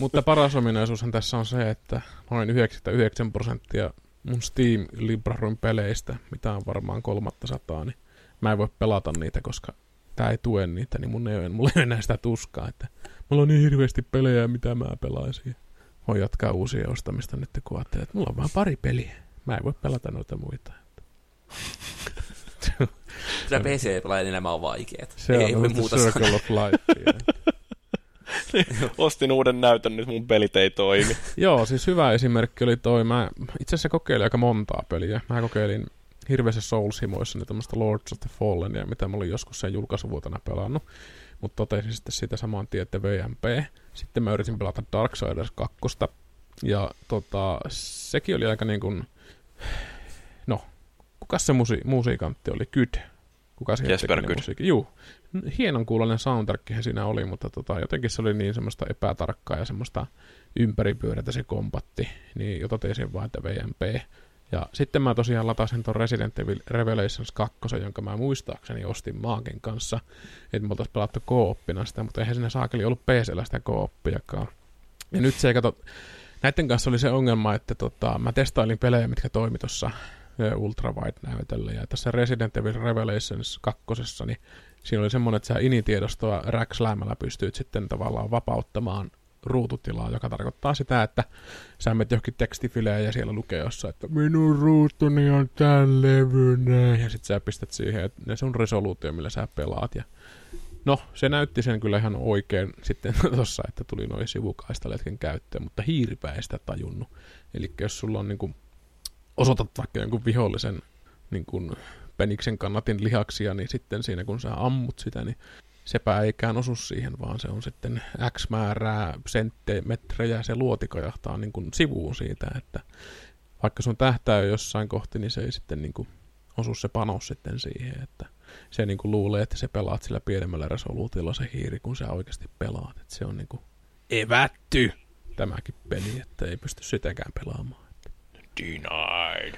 Mutta paras ominaisuushan tässä on se, että noin 99 prosenttia mun Steam Libraryn peleistä, mitä on varmaan kolmatta sataa, niin mä en voi pelata niitä, koska tää ei tue niitä, niin mun ei ole, mulla ei ole enää sitä tuskaa, että mulla on niin hirveästi pelejä, mitä mä pelaisin. Voin jatkaa uusia ostamista nyt, kun ajattelee, että mulla on vaan pari peliä. Mä en voi pelata noita muita. Sitä PC-pelaajan elämä on vaikeet. Se ei on voi ollut muuta Circle of Life. <laughs> Ostin uuden näytön, nyt mun pelit ei toimi. <laughs> Joo, siis hyvä esimerkki oli toi. Mä itse asiassa kokeilin aika montaa peliä. Mä kokeilin hirveässä Souls-himoissa niin tämmöistä Lords of the Fallenia, mitä mä olin joskus sen julkaisuvuotena pelannut. Mutta totesin sitten siitä saman tien, että VMP. Sitten mä yritin pelata Darksiders 2. Ja tota, sekin oli aika niin kuin... No, kukas se musi- musiikantti oli? Good. Kuka siihen Jesper teki musiikin? Juu. Hienon kuulonen soundtrack siinä oli, mutta tota, jotenkin se oli niin semmoista epätarkkaa ja semmoista ympäripyörätä se kompatti, niin jota tein sen vaan, että VMP. Ja sitten mä tosiaan latasin ton Resident Evil Revelations 2, jonka mä muistaakseni ostin Maaken kanssa, että me oltais pelattu kooppina sitä, mutta eihän siinä saakeli ollut PCllä sitä kooppiakaan. Ja nyt se, kato, näiden kanssa oli se ongelma, että tota, mä testailin pelejä, mitkä toimi tuossa ultrawide-näytöllä, ja tässä Resident Evil Revelations 2, niin siinä oli semmoinen, että sä initiedostoa räksläämällä pystyt sitten tavallaan vapauttamaan ruututilaa, joka tarkoittaa sitä, että sä menet johonkin tekstifileen ja siellä lukee jossain, että minun ruutuni on tämän levyinen, ja sitten sä pistät siihen, että ne sun resoluutio, millä sä pelaat, ja No, se näytti sen kyllä ihan oikein sitten <laughs> tuossa, että tuli noin sivukaistaletken käyttöön, mutta sitä tajunnut. Eli jos sulla on niin kuin, osoitat vaikka jonkun vihollisen niin kuin, peniksen kannatin lihaksia, niin sitten siinä kun sä ammut sitä, niin sepä eikään osu siihen, vaan se on sitten X määrää senttimetrejä se luoti kajahtaa niin kuin sivuun siitä, että vaikka sun tähtää jossain kohti, niin se ei sitten niin kuin osu se panos sitten siihen, että se niin kuin luulee, että se pelaat sillä pienemmällä resoluutilla se hiiri, kun sä oikeasti pelaat. Että se on niin kuin evätty tämäkin peli, että ei pysty sitäkään pelaamaan. Denied.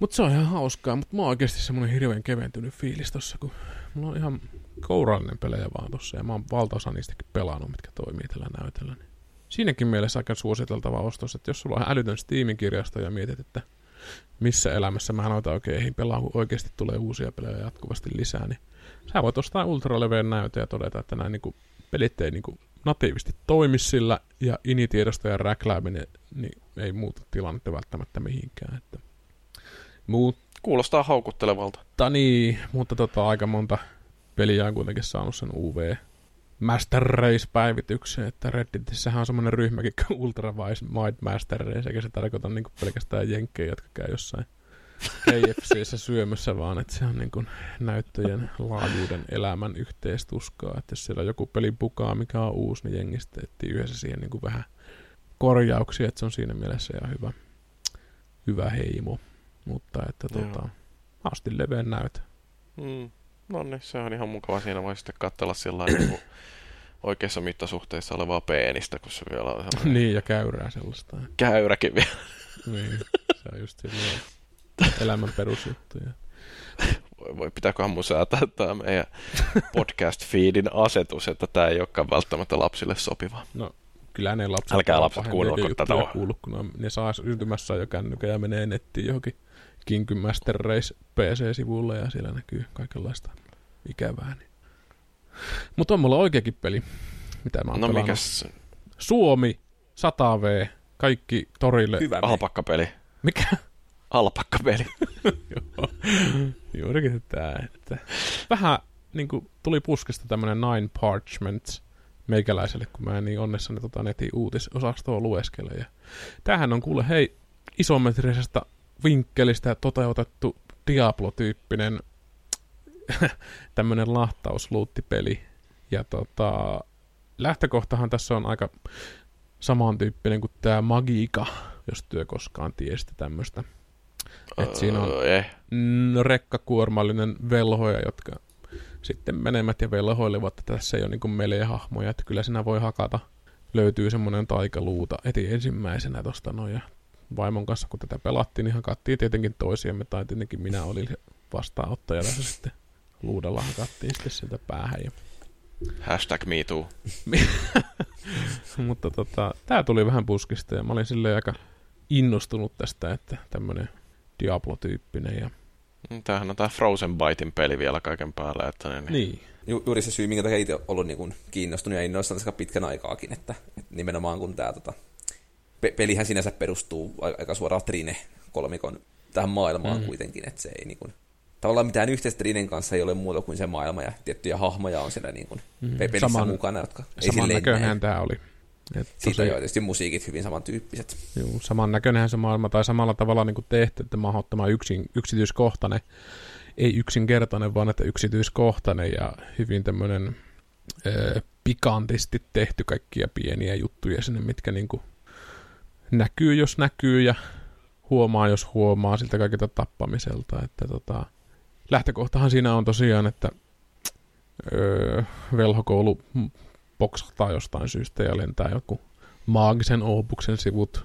Mutta se on ihan hauskaa, mutta mä oon oikeasti semmonen hirveän keventynyt fiilis tossa, kun mulla on ihan kourallinen pelejä vaan tossa, ja mä oon valtaosa niistäkin pelannut, mitkä toimii tällä näytöllä. Niin siinäkin mielessä aika suositeltava ostos, että jos sulla on älytön Steamin kirjasto ja mietit, että missä elämässä mä noita oikein pelaa, kun oikeasti tulee uusia pelejä jatkuvasti lisää, niin sä voit ostaa ultraleveen näytä ja todeta, että nämä niin pelit ei niin kuin natiivisesti toimi sillä, ja initiedosto ja räklääminen niin ei muuta tilannetta välttämättä mihinkään. Että. Mutta Kuulostaa houkuttelevalta. Niin, mutta tota, aika monta peliä on kuitenkin saanut sen UV Master Race-päivityksen, että Redditissähän on semmoinen ryhmäkin kuin Ultra Wide Master Race, eikä se tarkoita niin pelkästään jenkkejä, jotka käy jossain KFCssä syömässä, vaan että se on niin kuin näyttöjen laajuuden elämän yhteistuskaa. Että jos siellä joku peli pukaa, mikä on uusi, niin jengistä etsii yhdessä siihen niin kuin vähän korjauksia, että se on siinä mielessä ihan hyvä, hyvä heimo. Mutta että tota, asti leveän näytä. Mm. No niin, se on ihan mukava. Siinä voi sitten katsella sillä niin <coughs> oikeassa mittasuhteessa olevaa peenistä, kun se vielä on Niin, ja käyrää sellaista. Käyräkin vielä. niin, se on just <laughs> elämän perusjuttuja. Voi, voi pitääköhän mun säätää tämä meidän <laughs> podcast-feedin asetus, että tämä ei olekaan välttämättä lapsille sopiva. No, kyllä ne lapset... Älkää lapset kuunnelko tätä. Kuulu, kun ne saa syntymässä jo kännykkä ja menee nettiin johonkin King Master Race PC-sivulle ja siellä näkyy kaikenlaista ikävää. Niin. Mutta on mulla oikeakin peli, mitä mä oon No pelannut. mikäs Suomi, 100V, kaikki torille. Hyvä alpakkapeli? Mikä? <laughs> Alpakkapeli. <laughs> Joo, juurikin tämä. Että vähän niin kuin, tuli puskesta tämmönen Nine Parchments meikäläiselle, kun mä en niin onnessani tota netin uutisosastoa lueskele. Ja tämähän on kuule, hei, isometrisestä vinkkelistä toteutettu Diablo-tyyppinen <laughs> tämmönen lahtausluuttipeli. Ja tota, lähtökohtahan tässä on aika samantyyppinen kuin tämä Magica, jos työ koskaan tiesitte tämmöistä. Et siinä on Öö, eh. rekkakuormallinen velhoja, jotka sitten menemät ja velhoilevat, että tässä ei ole niin melee-hahmoja, että kyllä siinä voi hakata. Löytyy semmoinen taikaluuta heti ensimmäisenä tosta noin, ja vaimon kanssa, kun tätä pelattiin, niin hakattiin tietenkin toisiamme, tai tietenkin minä olin vastaanottaja tässä sitten luudalla hakattiin sitten sieltä päähän. Ja... Hashtag me too. <laughs> Mutta tota, tää tuli vähän puskista ja mä olin silleen aika innostunut tästä, että tämmönen Diablo-tyyppinen. Ja... Mm, Tämähän on tämä Frozen Bitein peli vielä kaiken päällä. Että niin, Niin, Ju- juuri se syy, minkä takia itse ollut niin kuin kiinnostunut ja innoissaan aika pitkän aikaakin, että, että nimenomaan kun tämä tota, pe- pelihän sinänsä perustuu aika suoraan Trine kolmikon tähän maailmaan Mm. kuitenkin, että se ei niin kuin, tavallaan mitään yhteistä Trinen kanssa ei ole muuta kuin se maailma ja tiettyjä hahmoja on siellä niin kuin Mm. pelissä Saman- mukana, jotka ei saman näe. tää oli. Et Siitä tosi- on jo tietysti musiikit hyvin samantyyppiset. Juu, saman näköinenhän se maailma, tai samalla tavalla niin kuin tehty, että mahdottoman yksin, yksityiskohtainen, ei yksinkertainen, vaan että yksityiskohtainen ja hyvin tämmöinen ö, pikantisti tehty kaikkia pieniä juttuja sinne, mitkä niin kuin näkyy, jos näkyy ja huomaa, jos huomaa siltä kaikilta tappamiselta. Että tota, lähtökohtahan siinä on tosiaan, että öö, velhokoulu poksahtaa jostain syystä ja lentää joku maagisen opuksen sivut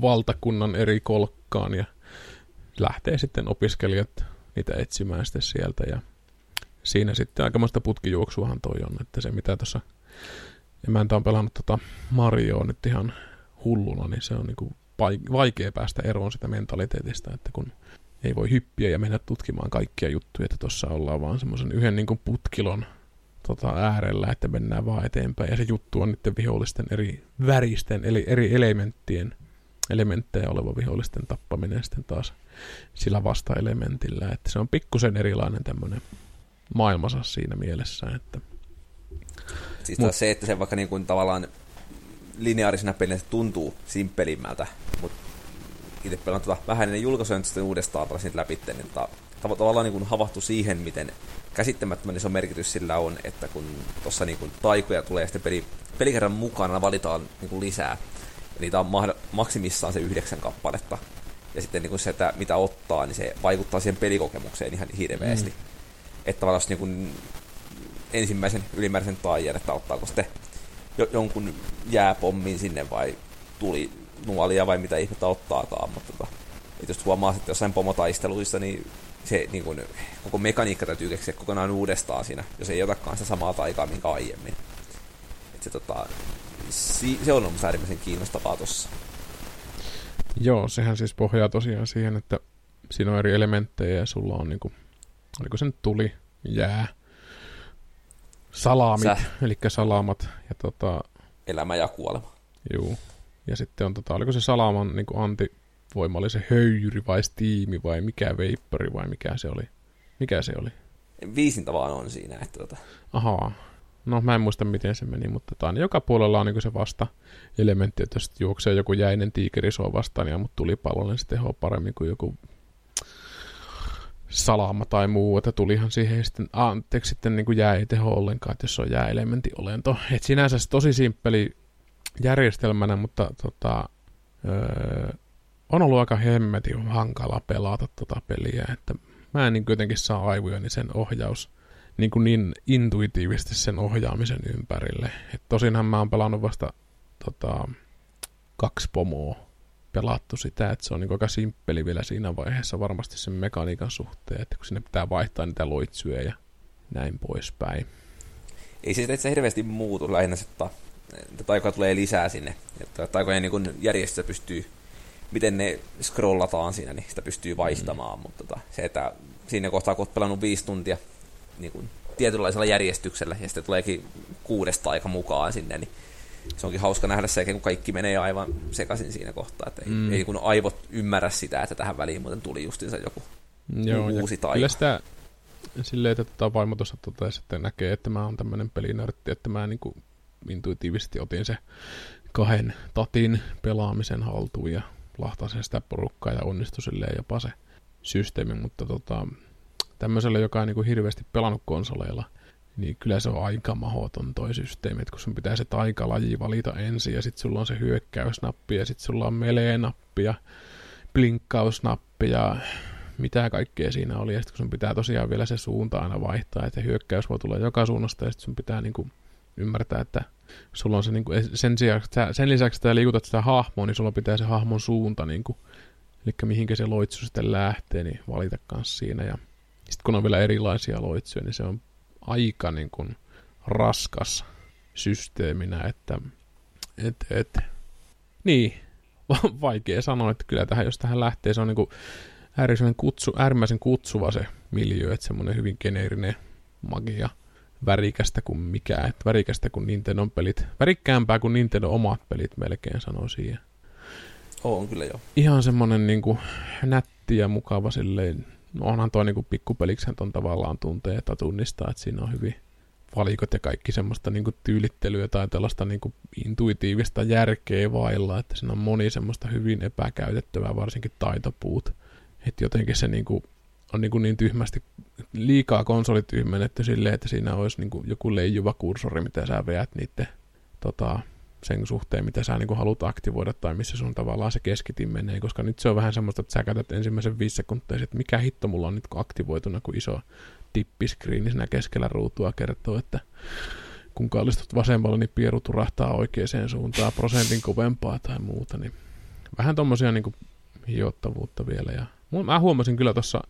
valtakunnan eri kolkkaan ja lähtee sitten opiskelijat niitä etsimään sitten sieltä. Ja siinä sitten aikamoista putkijuoksuahan toi on, että se mitä tuossa emäntä on pelannut tota Marioa nyt ihan hulluna, niin se on niinku vai- vaikea päästä eroon sitä mentaliteetista, että kun ei voi hyppiä ja mennä tutkimaan kaikkia juttuja, että tuossa ollaan vaan semmoisen yhden niinku putkilon tota, äärellä, että mennään vaan eteenpäin. Ja se juttu on niiden vihollisten eri väristen, eli eri elementtien elementtejä oleva vihollisten tappaminen sitten taas sillä vasta-elementillä. Että se on pikkusen erilainen tämmöinen maailmansa siinä mielessä, että Siis Mut- se, että se vaikka niin kuin tavallaan lineaarisena pelinä se tuntuu simppelimmältä, mutta itse pelaan tota vähän ennen julkaisuja nyt sitten uudestaan pelasin läpi, niin tota, tav- tavallaan niin kuin havahtu siihen, miten käsittämättömän iso merkitys sillä on, että kun tuossa niin kuin taikoja tulee sitten peli, pelikerran mukana valitaan niin kuin lisää, ja niitä on mahd- maksimissaan se yhdeksän kappaletta, ja sitten niin kuin se, että mitä ottaa, niin se vaikuttaa siihen pelikokemukseen ihan hirveästi. Mm. Että tavallaan niin kuin ensimmäisen ylimääräisen taijan, että ottaako sitten jo, jonkun jääpommin sinne vai tuli nuolia vai mitä ihmettä ottaakaan, mutta tota, että jos huomaa, että jossain pomotaisteluissa, niin se niin kuin, koko mekaniikka täytyy keksiä kokonaan uudestaan siinä, jos ei otakaan sitä samaa taikaa minkä aiemmin. Et se, tota, si, se on ollut äärimmäisen kiinnostavaa tossa. Joo, sehän siis pohjaa tosiaan siihen, että siinä on eri elementtejä ja sulla on niinku, oliko se nyt tuli, jää, salaamit, Säh. eli salamat ja tota... Elämä ja kuolema. Juu. Ja sitten on tota, oliko se salaman niin antivoima, oli se höyry vai stiimi vai mikä veippari vai mikä se oli? Mikä se oli? Viisintä vaan on siinä, että tota... Ahaa. No mä en muista miten se meni, mutta tota, niin joka puolella on niin se vasta elementti, että jos juoksee joku jäinen tiikeri sua vastaan ja mut tulipallo, niin se tehoaa paremmin kuin joku salama tai muu, että tulihan siihen sitten, anteeksi, sitten niin kuin jää ei teho ollenkaan, että jos on jääelementti olento. Et sinänsä se tosi simppeli järjestelmänä, mutta tota, öö, on ollut aika hemmetin hankala pelata tota peliä, että mä en niin jotenkin saa aivoja niin sen ohjaus niin, kuin niin intuitiivisesti sen ohjaamisen ympärille. Et tosinhan mä oon pelannut vasta tota, kaksi pomoa pelattu sitä, että se on niin aika simppeli vielä siinä vaiheessa varmasti sen mekaniikan suhteen, että kun sinne pitää vaihtaa niitä loitsuja ja näin poispäin. Ei se itse hirveästi muutu lähinnä, että, että taikoja tulee lisää sinne. Että taikojen niin järjestössä pystyy, miten ne scrollataan siinä, niin sitä pystyy vaihtamaan. Mm. Mutta tota, se, että siinä kohtaa, kun olet pelannut viisi tuntia niin kuin tietynlaisella järjestyksellä, ja sitten tuleekin kuudesta aika mukaan sinne, niin se onkin hauska nähdä se, kun kaikki menee aivan sekaisin siinä kohtaa, että ei, mm. ei kun aivot ymmärrä sitä, että tähän väliin muuten tuli justiinsa joku Joo, uusi taika. Kyllä sitä silleen, että tota vaimo tuossa totesi, että näkee, että mä oon tämmöinen pelinörtti, että mä niin kuin intuitiivisesti otin se kahden tatin pelaamisen haltuun ja lahtasin sitä porukkaa ja onnistui silleen jopa se systeemi, mutta tota, tämmöisellä, joka niin kuin hirveästi pelannut konsoleilla – niin kyllä se on aika mahoton toi systeemi, että kun sun pitää se taikalaji valita ensin, ja sitten sulla on se hyökkäysnappi, ja sitten sulla on melee-nappi, ja blinkkausnappi, ja mitä kaikkea siinä oli, ja sitten kun sun pitää tosiaan vielä se suunta aina vaihtaa, että hyökkäys voi tulla joka suunnasta, ja sitten sun pitää niin kuin ymmärtää, että sulla on se niin kuin, sen, sijaan, sen lisäksi, että liikutat sitä hahmoa, niin sulla pitää se hahmon suunta, niin kuin, eli mihinkä se loitsu sitten lähtee, niin valita kanssa siinä, ja sitten kun on vielä erilaisia loitsuja, niin se on aika niin kuin raskas systeeminä, että et, et, niin, <laughs> vaikea sanoa, että kyllä tähän, jos tähän lähtee, se on niin kuin äärimmäisen, kutsu, äärimmäisen kutsuva se miljö, että semmoinen hyvin geneerinen magia, värikästä kuin mikä, että värikästä kuin Nintendo pelit, värikkäämpää kuin Nintendo omat pelit melkein sanoisin. On kyllä jo. Ihan semmoinen niin kuin nätti ja mukava silleen no onhan toi niinku pikkupeliksen ton tavallaan tuntee, että tunnistaa, että siinä on hyvin valikot ja kaikki semmoista niinku tyylittelyä tai tällaista niinku intuitiivista järkeä vailla, että siinä on moni semmoista hyvin epäkäytettävää, varsinkin taitopuut. Että jotenkin se niinku on niinku niin tyhmästi liikaa konsolityhmennetty silleen, että siinä olisi niinku joku leijuva kursori, mitä sä veät niiden tota, sen suhteen, mitä sä niin haluat aktivoida tai missä sun tavallaan se keskitin menee, koska nyt se on vähän semmoista, että sä käytät ensimmäisen viisi sekuntia, että mikä hitto mulla on nyt aktivoituna, kun iso tippiskriini siinä keskellä ruutua kertoo, että kun kallistut vasemmalla, niin pieru turahtaa oikeaan suuntaan prosentin kovempaa tai muuta, niin vähän tommosia niin hiottavuutta vielä. Ja mä huomasin kyllä tuossa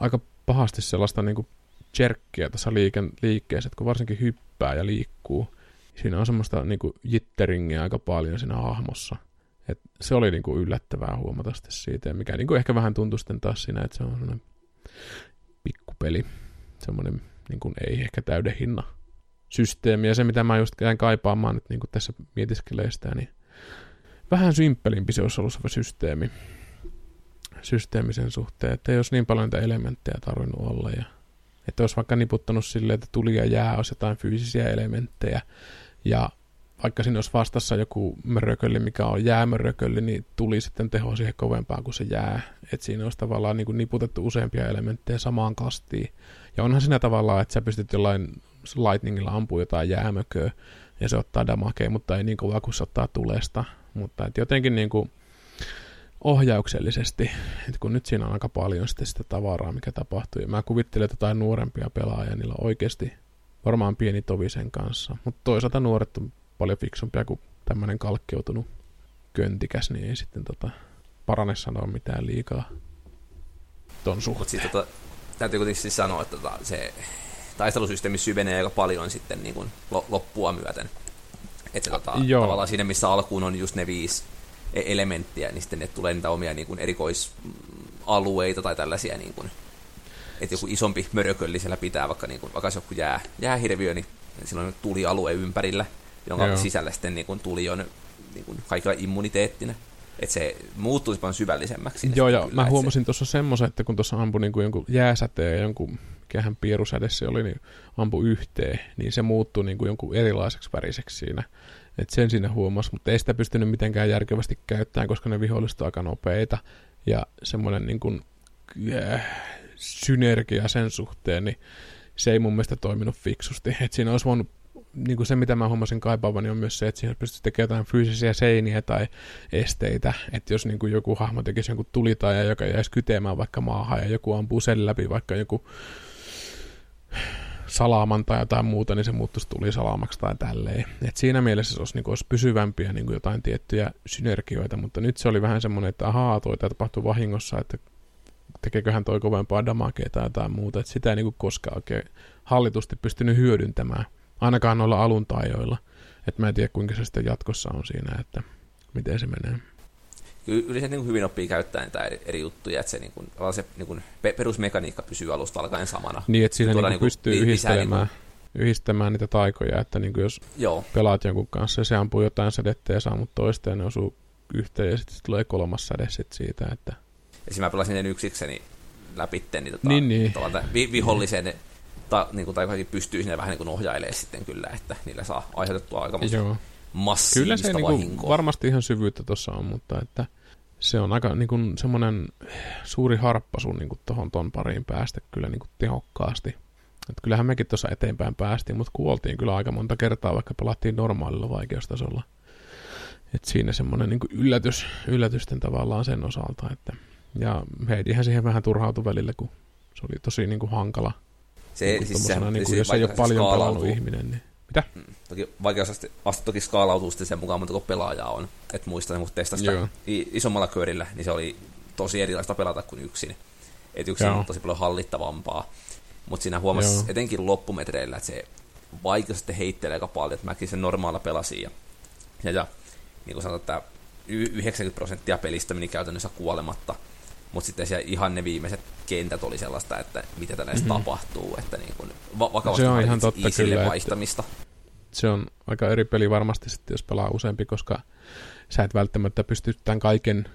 aika pahasti sellaista niin jerkkiä tässä liikkeessä, että kun varsinkin hyppää ja liikkuu, siinä on semmoista niin kuin jitteringiä aika paljon siinä hahmossa. Et se oli niin kuin yllättävää huomata siitä, mikä niin kuin ehkä vähän tuntui sitten taas siinä, että se on semmoinen pikkupeli, semmoinen niin kuin ei ehkä täyden hinna systeemi. Ja se, mitä mä just käyn kaipaamaan nyt niin kuin tässä mietiskelee sitä, niin vähän simppelimpi se olisi ollut se systeemi, systeemi sen suhteen, että ei olisi niin paljon niitä elementtejä tarvinnut olla. Ja, että olisi vaikka niputtanut silleen, että tuli ja jää olisi jotain fyysisiä elementtejä, ja vaikka siinä olisi vastassa joku mörökölli, mikä on jäämörökölli, niin tuli sitten teho siihen kovempaan kuin se jää. Että siinä olisi tavallaan niin kuin niputettu useampia elementtejä samaan kastiin. Ja onhan siinä tavallaan, että sä pystyt jollain lightningilla ampua jotain jäämököä, ja se ottaa damakea, mutta ei niin kovaa kuin se ottaa tulesta. Mutta et jotenkin niin kuin ohjauksellisesti, että kun nyt siinä on aika paljon sitten sitä tavaraa, mikä tapahtuu. Ja mä kuvittelen, että jotain nuorempia pelaajia, niillä on oikeasti varmaan pieni tovi sen kanssa. Mutta toisaalta nuoret on paljon fiksumpia kuin tämmöinen kalkkeutunut köntikäs, niin ei sitten tota, parane sanoa mitään liikaa ton suhteen. Mutta tota, täytyy kuitenkin siis sanoa, että tota, se taistelusysteemi syvenee aika paljon sitten niin kuin loppua myöten. Että tota, tavallaan siinä, missä alkuun on just ne viisi elementtiä, niin sitten ne tulee niitä omia niin kuin erikoisalueita tai tällaisia, niin kuin, että joku isompi mörökölli siellä pitää, vaikka, niin kuin, vaikka joku jää, jäähirviö, niin silloin tuli alue ympärillä, jonka Joo. sisällä sitten niin kuin, tuli on niin kuin, kaikilla immuniteettina. Että se muuttuisi paljon syvällisemmäksi. Joo, ja mä huomasin se... tuossa semmoisen, että kun tuossa ampui niin kuin jonkun jääsäteen ja jonkun mikähän pierusäde se oli, niin ampu yhteen, niin se muuttui niin kuin jonkun erilaiseksi väriseksi siinä. Et sen siinä huomasi, mutta ei sitä pystynyt mitenkään järkevästi käyttämään, koska ne viholliset aika nopeita. Ja semmoinen niin kuin, äh, synergia sen suhteen, niin se ei mun mielestä toiminut fiksusti. Et siinä olisi voinut niin kuin se, mitä mä huomasin kaipaavani, on myös se, että siihen pystyisi tekemään jotain fyysisiä seiniä tai esteitä. Että jos niin kuin joku hahmo tekisi jonkun tulitaja, joka jäisi kyteemään vaikka maahan ja joku ampuu sen läpi vaikka joku salaaman tai jotain muuta, niin se muuttuisi tuli salaamaksi tai tälleen. Et siinä mielessä se olisi, niin kuin, olisi pysyvämpiä niin kuin jotain tiettyjä synergioita, mutta nyt se oli vähän semmoinen, että ahaa, toi tapahtui vahingossa, että tekeeköhän toi kovempaa damakea tai jotain muuta, että sitä ei niin kuin koskaan oikein hallitusti pystynyt hyödyntämään, ainakaan noilla aluntaajoilla. Että mä en tiedä, kuinka se sitten jatkossa on siinä, että miten se menee yleensä niin hyvin oppii käyttää niitä eri, eri juttuja, että se, niin kuin, se niin kuin, perusmekaniikka pysyy alusta alkaen samana. Niin, että siinä niin niin pystyy li- yhdistelemään, niin kuin... yhdistämään niitä taikoja, että niin kuin jos Joo. pelaat jonkun kanssa ja se ampuu jotain sädettä ja saa mut toista ja ne osuu yhteen ja sitten tulee kolmas säde sit siitä, että... Esimerkiksi mä pelasin ne yksikseni läpi, niin, tota, niin, niin. Vi- vihollisen ta, niin kuin, tai pystyy sinne vähän niin kuin ohjailemaan sitten kyllä, että niillä saa aiheutettua aika massiivista Kyllä se niin kuin, varmasti ihan syvyyttä tuossa on, mutta että se on aika niin kuin, semmoinen suuri harppasu niin kuin tuohon ton pariin päästä kyllä niin kuin tehokkaasti. Et kyllähän mekin tuossa eteenpäin päästiin, mutta kuoltiin kyllä aika monta kertaa, vaikka pelattiin normaalilla vaikeustasolla. Et siinä semmoinen niin yllätys, yllätysten tavallaan sen osalta. Että, ja Heidihän siihen vähän turhautui välillä, kun se oli tosi niin kuin hankala. Se, niin siis se, niin kuin, jos ei ole paljon pelannut ihminen, niin mitä? Mm. Toki vaikeusaste toki skaalautuu sitten sen mukaan, mutta pelaajaa on. Et muista, kun testasi sitä isommalla köörillä, niin se oli tosi erilaista pelata kuin yksin. Et yksin Joo. on tosi paljon hallittavampaa. Mutta siinä huomasi Joo. etenkin loppumetreillä, että se vaikeus sitten heittelee aika paljon, että mäkin sen normaalla pelasin. Ja, ja, ja niin kuin sanotaan, että 90 prosenttia pelistä meni käytännössä kuolematta. Mutta sitten siellä ihan ne viimeiset kentät oli sellaista, että mitä tänne mm-hmm. tapahtuu, että niin kuin va- vakavasti se on ihan totta kyllä, vaihtamista. Se on aika eri peli varmasti sitten, jos pelaa useampi, koska sä et välttämättä pysty tämän kaiken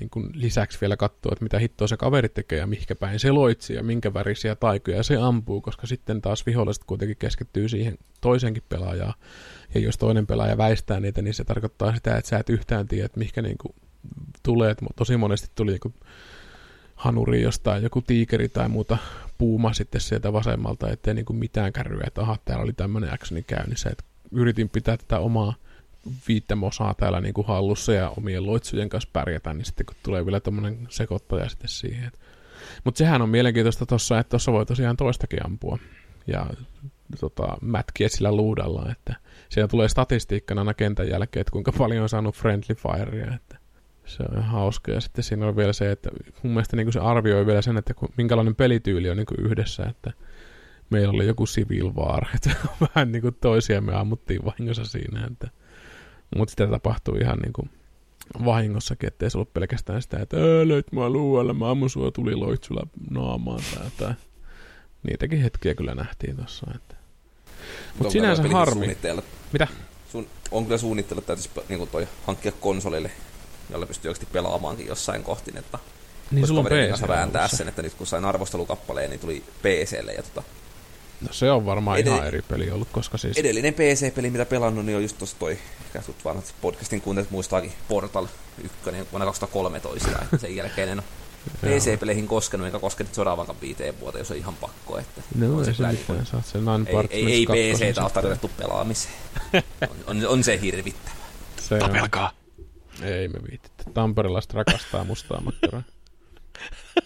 niin kuin lisäksi vielä katsoa, että mitä hittoa se kaveri tekee ja mihinkä päin se loitsi ja minkä värisiä taikoja se ampuu, koska sitten taas viholliset kuitenkin keskittyy siihen toisenkin pelaajaan. Ja jos toinen pelaaja väistää niitä, niin se tarkoittaa sitä, että sä et yhtään tiedä, että mihinkä niin kuin tulee. Tosi monesti tuli niin hanuri jostain, joku tiikeri tai muuta puuma sitten sieltä vasemmalta, ettei niin kuin mitään kärryä, että aha, täällä oli tämmöinen actioni käynnissä, että yritin pitää tätä omaa viittämosaa täällä niin kuin hallussa ja omien loitsujen kanssa pärjätä, niin sitten kun tulee vielä tämmöinen sekoittaja sitten siihen. Mutta sehän on mielenkiintoista tuossa, että tuossa voi tosiaan toistakin ampua ja tota, mätkiä sillä luudalla, että siellä tulee statistiikkana aina kentän jälkeen, että kuinka paljon on saanut friendly firea, että se on hauska. Ja sitten siinä on vielä se, että mun mielestä niin se arvioi vielä sen, että kun, minkälainen pelityyli on niin yhdessä, että meillä oli joku Civil War, <laughs> että vähän niin kuin toisia me ammuttiin vahingossa siinä, että mutta sitä tapahtuu ihan niin kuin vahingossakin, ettei se ollut pelkästään sitä, että löit mua luualla, mä ammun sua tuli loitsulla naamaan tai jotain. Niitäkin hetkiä kyllä nähtiin tuossa. Että. Mutta sinänsä harmi. Mitä? Sun, on kyllä suunnittelu, että täytyisi niin toi, hankkia konsolille jolla pystyy oikeasti pelaamaankin jossain kohti, että niin sulla on PC vääntää sen, että nyt kun sain arvostelukappaleen, niin tuli PClle ja tota, No se on varmaan Edell- ihan eri peli ollut, koska siis... Edellinen PC-peli, mitä pelannut, niin on just tossa toi, ehkä sut vanhat podcastin kuuntelet muistaakin, Portal 1 vuonna 2013, ja sen jälkeen en ole <laughs> PC-peleihin koskenut, eikä koskenut seuraavankaan viiteen vuoteen, jos on ihan pakko. Että No on ei se mitään, niin saat sen Nine ei, ei, ei PC-tä ole tarjottu pelaamiseen. <laughs> on, on, on, se hirvittävä. Se on. Tapelkaa! Ei me viititä. Tamperelaiset rakastaa mustaa makkaraa.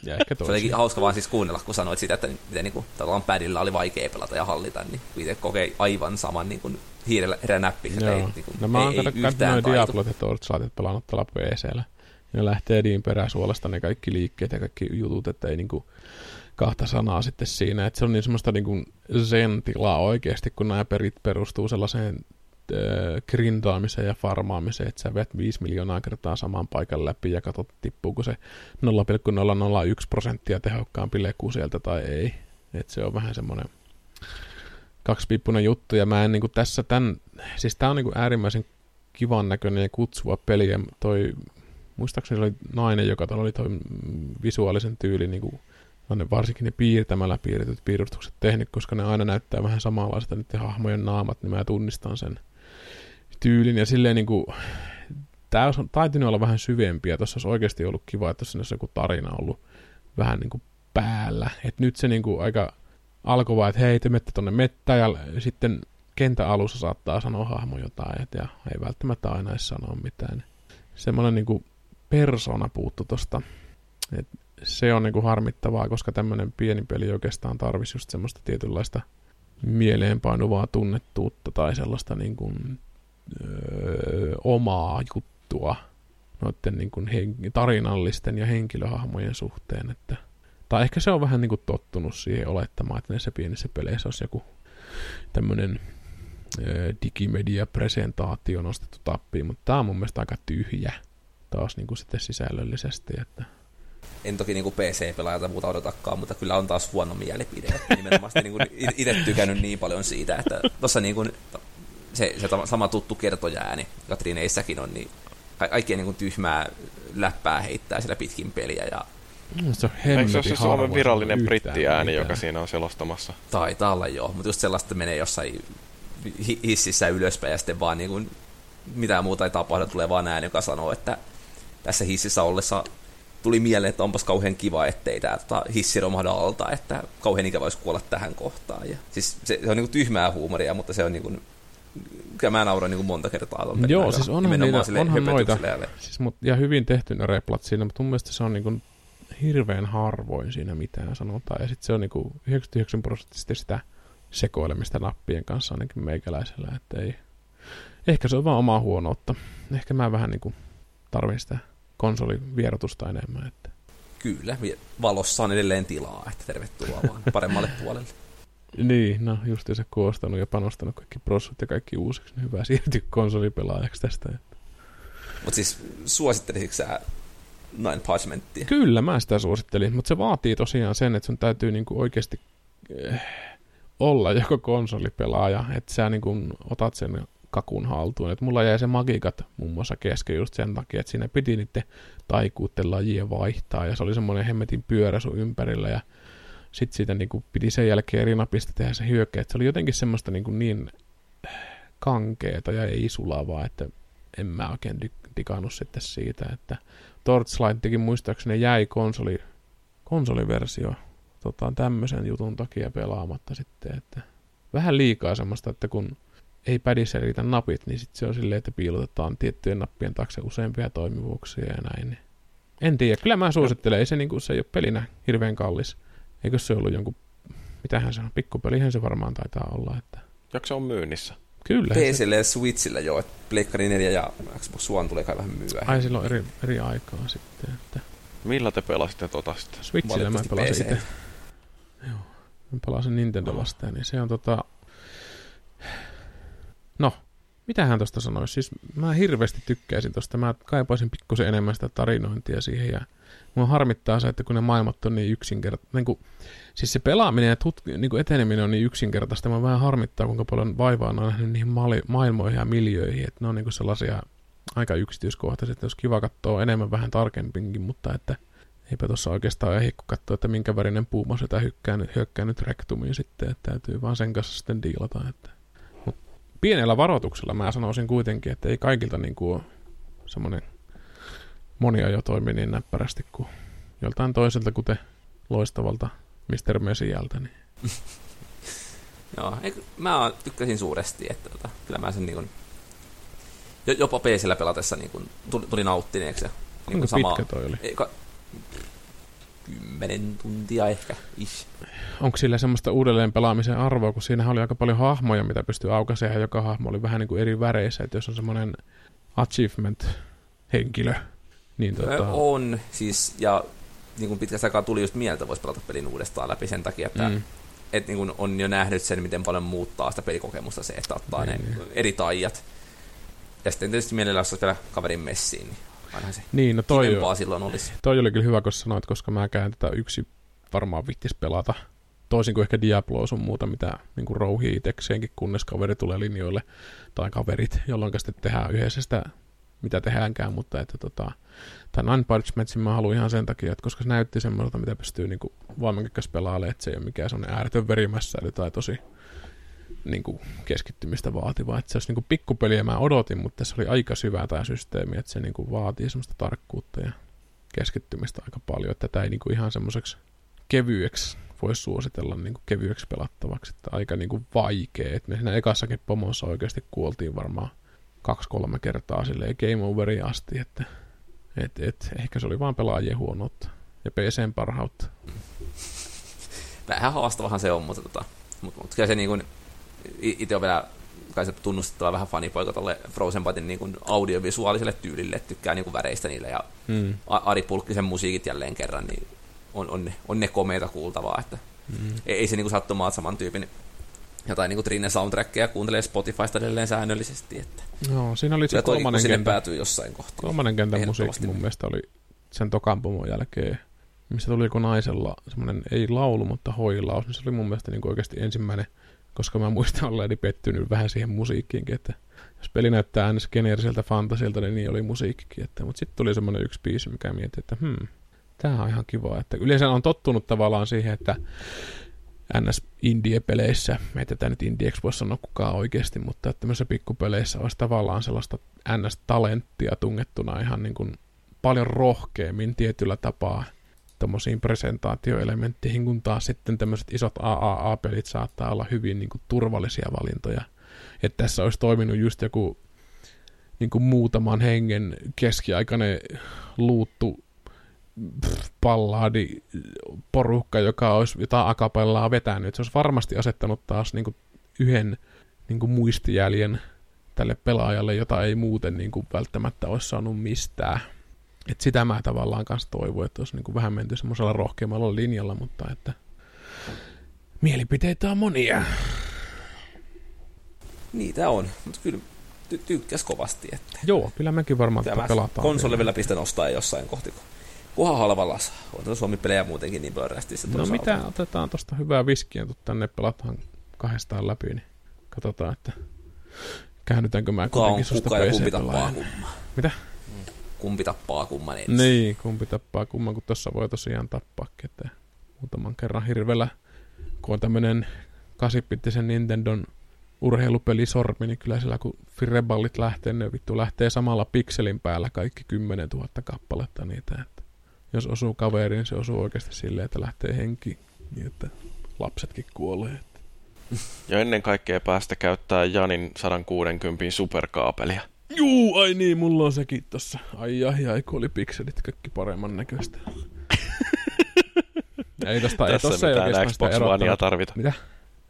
Ja ehkä Se olikin toisia. hauska vaan siis kuunnella, kun sanoit sitä, että miten niin kuin, tavallaan padilla oli vaikea pelata ja hallita, niin itse kokee aivan saman niin kuin hiirellä erä näppi. että Joo. Ei, niin kuin, no mä oon ei, ei yhtään noin. Diablot ja Torchlightit pelannut tuolla PCllä. Ne lähtee edin peräsuolesta ne kaikki liikkeet ja kaikki jutut, että ei niinku kahta sanaa sitten siinä. Että se on niin semmoista niinku zen-tilaa oikeasti, kun nämä perit perustuu sellaiseen grindaamiseen ja farmaamiseen, että sä vet 5 miljoonaa kertaa saman paikan läpi ja katsot tippuuko se 0,001 prosenttia tehokkaampi leku sieltä tai ei. Että se on vähän semmoinen kaksipiippunen juttu, ja mä en niinku tässä tämän, siis tää on niinku äärimmäisen kivan näköinen ja kutsuva peli, ja toi, muistaakseni se oli nainen, joka tuolla oli toi visuaalisen tyyli, niinku, ne varsinkin ne piirtämällä piirretyt piirustukset tehnyt, koska ne aina näyttää vähän samanlaista niiden hahmojen naamat, niin mä tunnistan sen tyylin, ja silleen niinku, tää olisi taitunut olla vähän syvempi, ja tuossa olisi oikeasti ollut kiva, että siinä olisi joku tarina ollut vähän niinku päällä, että nyt se niinku aika alkoi vaan, että hei, te menette tonne mettään ja sitten kentän alussa saattaa sanoa hahmo jotain, et, ja ei välttämättä aina edes sanoa mitään. Semmoinen niinku persona puuttu tosta. Et se on niinku harmittavaa, koska tämmöinen pieni peli oikeastaan tarvisi just semmoista tietynlaista mieleenpainuvaa tunnettuutta tai sellaista niinku, öö, omaa juttua noiden niinku hen- tarinallisten ja henkilöhahmojen suhteen, että tai ehkä se on vähän niin kuin tottunut siihen olettamaan, että näissä pienissä peleissä olisi joku tämmöinen digimedia-presentaatio nostettu tappiin, mutta tämä on mun mielestä aika tyhjä taas niin kuin sitten sisällöllisesti. Että... En toki niin PC-pelaajalta muuta odotakaan, mutta kyllä on taas huono mielipide. Nimenomaan niin kuin itse tykännyt niin paljon siitä, että tuossa niin kuin se, se sama tuttu kertoja-ääni, Katrineissäkin on, niin ka- kaikkien niin kuin tyhmää läppää heittää siellä pitkin peliä ja Se on Eikö se ole se Suomen virallinen brittiääni, mitään. joka siinä on selostamassa? taitaa olla joo, mutta just sellaista menee jossain hi- hississä ylöspäin ja sitten vaan niin kuin, mitään muuta ei tapahdu, tulee vaan ääni, joka sanoo, että tässä hississä ollessa tuli mieleen, että onpas kauhean kiva, ettei tämä tota, hissi romahda alta, että kauhean ikävä olisi kuolla tähän kohtaan. Ja, siis se, se on niin kuin tyhmää huumoria, mutta se on niin kuin, kyllä mä nauroin niin kuin monta kertaa. pelin Joo, aikana. siis onhan, niitä, onhan noita, siis, mut, ja hyvin tehty ne replat siinä, mutta mun mielestä se on niin kuin hirveän harvoin siinä mitään sanotaan. Ja sitten se on niin kuin 99 prosenttisesti sitä sekoilemista nappien kanssa ainakin meikäläisellä, että ei. Ehkä se on vaan omaa huonoutta. Ehkä mä vähän niin kuin tarvin sitä konsolivierotusta enemmän. Että. Kyllä, valossa on edelleen tilaa, että tervetuloa vaan paremmalle puolelle. Niin, no just se koostanut ja panostanut kaikki prossut ja kaikki uusiksi, niin hyvä siirtyä konsolipelaajaksi tästä. Mutta siis suosittelisitko sä Nine Parchmenttia? Kyllä, mä sitä suosittelin, mutta se vaatii tosiaan sen, että sun täytyy niinku oikeasti eh, olla joko konsolipelaaja, että sä niinku otat sen kakun haltuun. Et mulla jäi se magikat muun muassa kesken just sen takia, että siinä piti niiden taikuutten lajia vaihtaa, ja se oli semmoinen hemmetin pyörä sun ympärillä, ja sitten siitä niinku piti sen jälkeen eri napista tehdä se hyökkä, että se oli jotenkin semmoista niinku niin kankeeta ja ei sulavaa, että en mä oikein digannut sitten siitä, että Torchlightikin muistaakseni jäi konsoli, konsoliversio tota, tämmöisen jutun takia pelaamatta sitten, että vähän liikaa semmoista, että kun ei pädissä riitä napit, niin sitten se on silleen, että piilotetaan tiettyjen nappien taakse useampia toimivuuksia ja näin. Niin. En tiedä, kyllä mä suosittelen, ei se, niin kuin, se ei ole pelinä hirveän kallis. Eikö se ollut jonkun, mitähän se on, pikkupelihän se varmaan taitaa olla, että Joko se on myynnissä? kyllä. PClle ja Switchillä joo, että Pleikkari 4 ja Xbox One tulee kai vähän myöhään. ai silloin eri, eri aikaa sitten, että Millä te pelasitte tota sitten? Switchillä mä pelasin itse. Joo, mä pelasin Nintendo vastaan, niin se on tota... No, mitähän tosta sanoisi? Siis mä hirveästi tykkäisin tosta. Mä kaipaisin pikkusen enemmän sitä tarinointia siihen ja mua harmittaa se, että kun ne maailmat on niin yksinkertaisia. Niin siis se pelaaminen ja tutk- niin eteneminen on niin yksinkertaista. Mä vähän harmittaa, kuinka paljon vaivaa on nähnyt niihin maali- maailmoihin ja miljöihin. Että ne on niin sellaisia aika yksityiskohtaisia, että olisi kiva katsoa enemmän vähän tarkempinkin, mutta että eipä tuossa oikeastaan ehdi, kun katsoo, että minkä värinen puuma sitä hyökkää nyt, hyökkää nyt rektumiin sitten, että täytyy vaan sen kanssa sitten diilata. Että. Mut pienellä varoituksella mä sanoisin kuitenkin, että ei kaikilta niin kuin semmoinen monia jo toimi niin näppärästi kuin joltain toiselta, kuten loistavalta Mr. Mesiältä. Niin. <laughs> Joo, eikö, mä tykkäsin suuresti, että tota, kyllä mä sen niin kuin, jopa PCllä pelatessa niin kuin, tuli, tuli nauttineeksi. Niin kuin sama, pitkä toi oli? Eikä, kymmenen tuntia ehkä. Ish. Onko sillä semmoista uudelleen pelaamisen arvoa, kun siinä oli aika paljon hahmoja, mitä pystyy aukaisemaan, ja joka hahmo oli vähän niin kuin eri väreissä, että jos on semmoinen achievement-henkilö, niin tota... On, siis, ja niin kuin pitkästä aikaa tuli just mieltä, voisi pelata pelin uudestaan läpi sen takia, että mm. et niin kuin on jo nähnyt sen, miten paljon muuttaa sitä pelikokemusta se, että ottaa niin, ne niin. eri taijat. Ja sitten tietysti mielellään, jos vielä kaverin messiin, niin se niin, no toi, jo, silloin olisi. Toi oli kyllä hyvä, kun sanoit, koska mä käyn tätä yksi varmaan vittis pelata. Toisin kuin ehkä Diablo on muuta, mitä niin kuin rouhii itsekseenkin, kunnes kaveri tulee linjoille, tai kaverit, jolloin sitten tehdään yhdessä sitä, mitä tehdäänkään, mutta että tota, tämän Unparchmentsin mä haluan ihan sen takia, että koska se näytti semmoiselta, mitä pystyy niin voimankin pelaamaan, että se ei ole mikään semmoinen ääretön verimässäily tai tosi niin kuin keskittymistä vaativa. Että se olisi niin kuin pikkupeliä mä odotin, mutta se oli aika syvä tämä systeemi, että se niin kuin vaatii semmoista tarkkuutta ja keskittymistä aika paljon, että tätä ei niin kuin ihan semmoiseksi kevyeksi voisi suositella niin kuin kevyeksi pelattavaksi, että aika niin kuin vaikea. Että me siinä ekassakin pomossa oikeasti kuoltiin varmaan kaksi-kolme kertaa silleen game overiin asti, että et, et, ehkä se oli vain pelaajien huonoutta ja PCn parhautta. Vähän haastavahan se on, mutta, tota, mutta, mutta kyllä se niin kuin, itse on vielä kai se tunnustettava vähän fanipoika tolle Frozen Bytein niin audiovisuaaliselle tyylille, että tykkää niin kuin väreistä niille, ja mm. Ari Pulkkisen musiikit jälleen kerran, niin on, on, ne, on ne komeita kuultavaa, että mm. ei, ei se niin kuin sattumaa saman tyypin jotain niin kuin Trine soundtrackia kuuntelee Spotifysta edelleen säännöllisesti. Että Joo, siinä oli se kolmannen kentän, päätyy jossain kohtaa. Kolmannen kentän musiikki mun mielestä oli sen tokan pomon jälkeen, missä tuli joku naisella semmoinen, ei laulu, mutta hoilaus, niin se oli mun mielestä niin kuin oikeasti ensimmäinen – koska mä muistan olleeni pettynyt vähän siihen musiikkiinkin, että jos peli näyttää aina geneeriseltä fantasilta, niin niin oli musiikkikin. Että, mutta sitten tuli semmoinen yksi biisi, mikä mietti, että hmm, tämä on ihan kiva. Että yleensä on tottunut tavallaan siihen, että ns. indie-peleissä, meitä tämä nyt indieksi voi sanoa kukaan oikeasti, mutta tämmöisissä pikkupeleissä olisi tavallaan sellaista ns-talenttia tungettuna ihan niin kuin paljon rohkeammin tietyllä tapaa – tuommoisiin presentaatioelementteihin, kun taas sitten tämmöiset isot AAA-pelit saattaa olla hyvin niin kuin, turvallisia valintoja. Että tässä olisi toiminut just joku niin kuin muutaman hengen keskiaikainen luuttu palladi porukka, joka olisi jotain akapellaa vetänyt. Se olisi varmasti asettanut taas niin kuin yhden niin kuin muistijäljen tälle pelaajalle, jota ei muuten niin kuin välttämättä olisi saanut mistään. Et sitä mä tavallaan kanssa toivon, että olisi niin kuin vähän menty semmoisella rohkeammalla linjalla, mutta että mielipiteitä on monia. Niitä on, mutta kyllä ty- tykkäs kovasti. Että Joo, kyllä mäkin varmaan tätä pelataan. Konsoli vielä pistän ostaa jossain kohti, kunhan halvalla saa. On Suomi-pelejä muutenkin niin paljon No mitä, otetaan tuosta hyvää viskiä, tänne pelataan kahdestaan läpi, niin katsotaan, että käännytäänkö mä kuitenkin susta PC Mitä? kumpi tappaa kumman ensin. Niin, kumpi tappaa kumman, kun tuossa voi tosiaan tappaa ketään. Muutaman kerran hirvellä, kun on tämmönen kasipittisen Nintendon urheilupelisormi, niin kyllä sillä kun Fireballit lähtee, ne vittu lähtee samalla pikselin päällä kaikki 10 000 kappaletta niitä. Jos osuu kaveriin, niin se osuu oikeasti silleen, että lähtee henki, niin että lapsetkin kuolee. Ja ennen kaikkea päästä käyttää Janin 160 superkaapelia. Juu, ai niin, mulla on sekin tossa. Ai ai ai, kun oli pikselit kaikki paremman näköistä. <laughs> ei tosta, ei tossa ei mitään Xbox Onea tarvita. Mitä?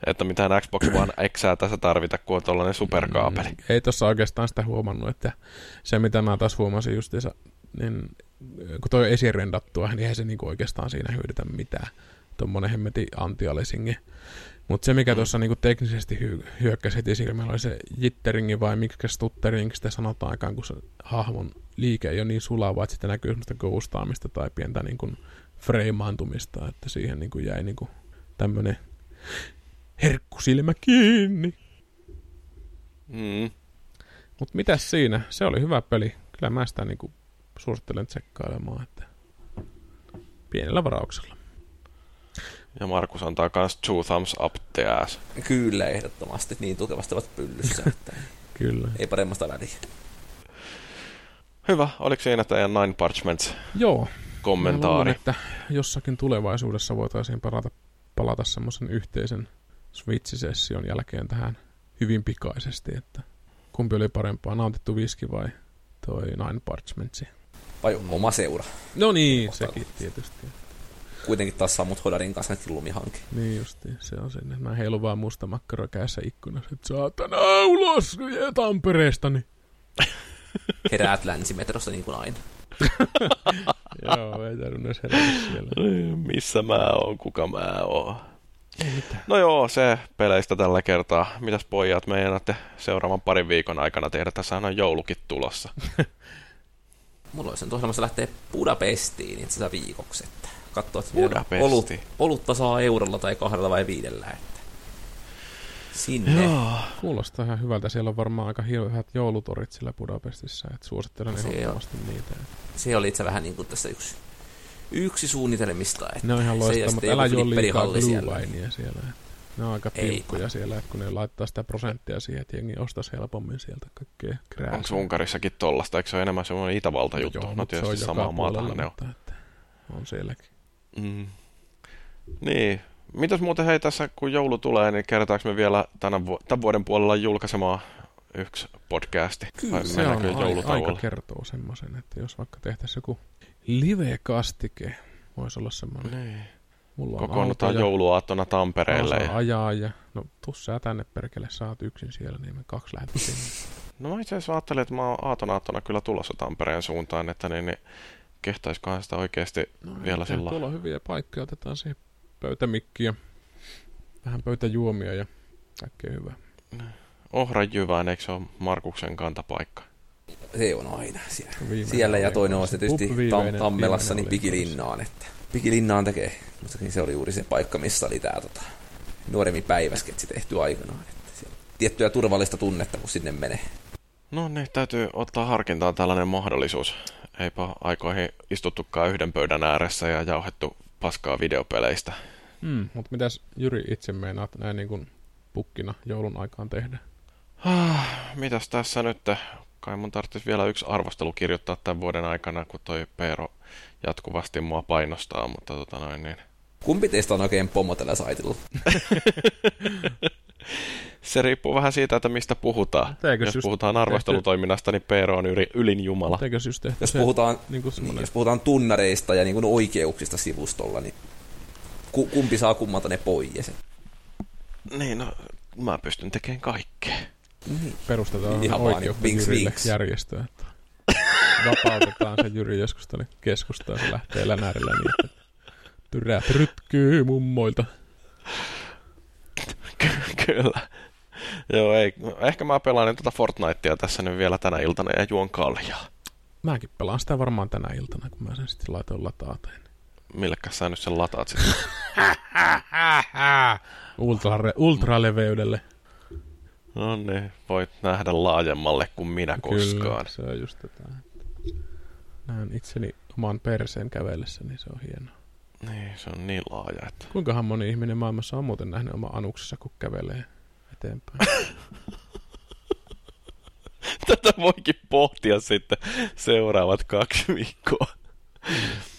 Että mitään Xbox One Xää tässä tarvita, kun on tollanen superkaapeli. Mm, ei tossa oikeastaan sitä huomannut, että se mitä mä taas huomasin justiinsa, niin kun toi on esirendattua, niin eihän se niinku oikeastaan siinä hyödytä mitään. Tuommoinen hemmeti anti mutta se, mikä mm. tuossa niinku teknisesti hy- hyökkäsi heti silmällä, oli se jitteringi vai miksi stutteringi sitä sanotaan aikaan, kun se hahmon liike ei ole niin sulava, että sitten näkyy semmoista ghostaamista tai pientä niinku freimaantumista, että siihen niinku jäi niinku tämmöinen herkkusilmä kiinni. Mm. Mutta mitäs siinä? Se oli hyvä peli. Kyllä mä sitä niinku suosittelen tsekkailemaan. Että... pienellä varauksella. Ja Markus antaa kans two thumbs up the ass. Kyllä, ehdottomasti. Niin tukevasti ovat pyllyssä, <laughs> että Kyllä. ei paremmasta väliä. Hyvä, oliko siinä teidän Nine Parchments Joo. Kommentaari? luulen, että jossakin tulevaisuudessa voitaisiin palata, palata semmoisen yhteisen Switch-session jälkeen tähän hyvin pikaisesti, että kumpi oli parempaa, nautittu viski vai toi Nine Parchmentsi. Vai oma seura. No niin, Kohtalo. sekin tietysti. Kuitenkin taas sammut Hodarin kanssa nyt lumihanke. Niin justiin, se on sinne. Mä heilun vaan musta makkara kädessä ikkunassa, että saatana ulos vie Tampereesta, niin <laughs> Heräät länsimetrossa niin kuin aina. <laughs> joo, ei tarvinnut edes herätä siellä. Missä mä oon, kuka mä oon? No joo, se peleistä tällä kertaa. Mitäs pojat meinaatte seuraavan parin viikon aikana tehdä? Tässä on joulukin tulossa. <laughs> Mulla olisi nyt ohjelmassa lähteä Budapestiin itse asiassa viikoksi, että katsoa, että vielä Budapesti. olut, olutta saa eurolla tai kahdella vai viidellä, että sinne. Joo. Kuulostaa ihan hyvältä. Siellä on varmaan aika hyvät joulutorit siellä Budapestissa, että suosittelen Se on. ehdottomasti niitä. Se oli itse vähän niin kuin tässä yksi, yksi suunnitelmista. Että Ne on ihan loistavat, mutta älä juo liikaa siellä. glühweinia siellä. Ne on aika tiukkoja siellä, että kun ne laittaa sitä prosenttia siihen, että jengi ostaisi helpommin sieltä kaikkea krääsää. Onko Unkarissakin tollasta? Eikö se ole enemmän semmoinen Itävalta juttu? Joo, no mutta se on tietysti samaa puolella, ne on. että on sielläkin. Mm. Niin. Mitäs muuten hei tässä, kun joulu tulee, niin kertaanko me vielä tänä vu- tämän vuoden puolella julkaisemaan yksi podcasti? Kyllä, Vai Se on ai- joulutauolle? aika kertoo semmoisen, että jos vaikka tehtäisiin joku live-kastike, voisi olla semmoinen. Niin. Mulla on Kokoonnutaan jouluaattona Tampereelle. Ja... ajaa ja no tuu sä tänne perkele, sä oot yksin siellä, niin me kaksi lähdetään sinne. No mä itse asiassa ajattelin, että mä oon aatonaattona kyllä tulossa Tampereen suuntaan, että niin, niin kehtaiskohan sitä oikeasti No, vielä sillä Tuolla on hyviä paikkoja, otetaan siihen pöytämikkiä, vähän pöytäjuomia ja kaikkea hyvää. Ohrajyvään, eikö se ole Markuksen kantapaikka? Se on aina siellä. Viimeinen siellä ja toinen on se tietysti Tam- Tammelassa, niin Pikilinnaan. Että Pikilinnaan tekee, mustakin se oli juuri se paikka, missä oli tää tota, nuoremmin päiväsketsi tehty aikanaan. Että tiettyä turvallista tunnetta, kun sinne menee. No niin, täytyy ottaa harkintaan tällainen mahdollisuus. Eipä aikoihin istuttukaan yhden pöydän ääressä ja jauhettu paskaa videopeleistä. Mm, mutta mitäs Jyri itse meinaat näin niin kuin pukkina joulun aikaan tehdä? Ah, mitäs tässä nyt? Kai mun tarvitsisi vielä yksi arvostelu kirjoittaa tämän vuoden aikana, kun toi Peero jatkuvasti mua painostaa, mutta tota noin niin. Kumpi teistä on oikein pomo tällä saitilla? <laughs> Se riippuu vähän siitä, että mistä puhutaan. Eikös Jos just puhutaan arvostelutoiminnasta, niin Peero on yli, ylin jumala. Eikös just tehty Jos se, puhutaan, niin kuin niin, jos puhutaan tunnareista ja niin kuin oikeuksista sivustolla, niin ku, kumpi saa kummalta ne pois? Niin, no mä pystyn tekemään kaikkea. Niin. perustetaan Ihan vaan oikeutta niin, vinks, Jyrille vinks. järjestö, että vapautetaan se Jyri joskus tuonne keskustaan, se lähtee länärillä niin, että tyrät rytkyy mummoilta. Kyllä. Joo, ei. Ehkä mä pelaan tuota Fortnitea tässä nyt vielä tänä iltana ja juon kaljaa. Mäkin pelaan sitä varmaan tänä iltana, kun mä sen sitten laitoin lataateen. Millekäs sä nyt sen lataat sitten? <laughs> Ultra, ultraleveydelle. No niin, voit nähdä laajemmalle kuin minä koskaan. Kyllä, se on just tätä. Näen itseni oman perseen kävellessä, niin se on hienoa. Niin, se on niin laaja, että... Kuinkahan moni ihminen maailmassa on muuten nähnyt oma anuksessa, kun kävelee eteenpäin? <laughs> Tätä voikin pohtia sitten seuraavat kaksi viikkoa.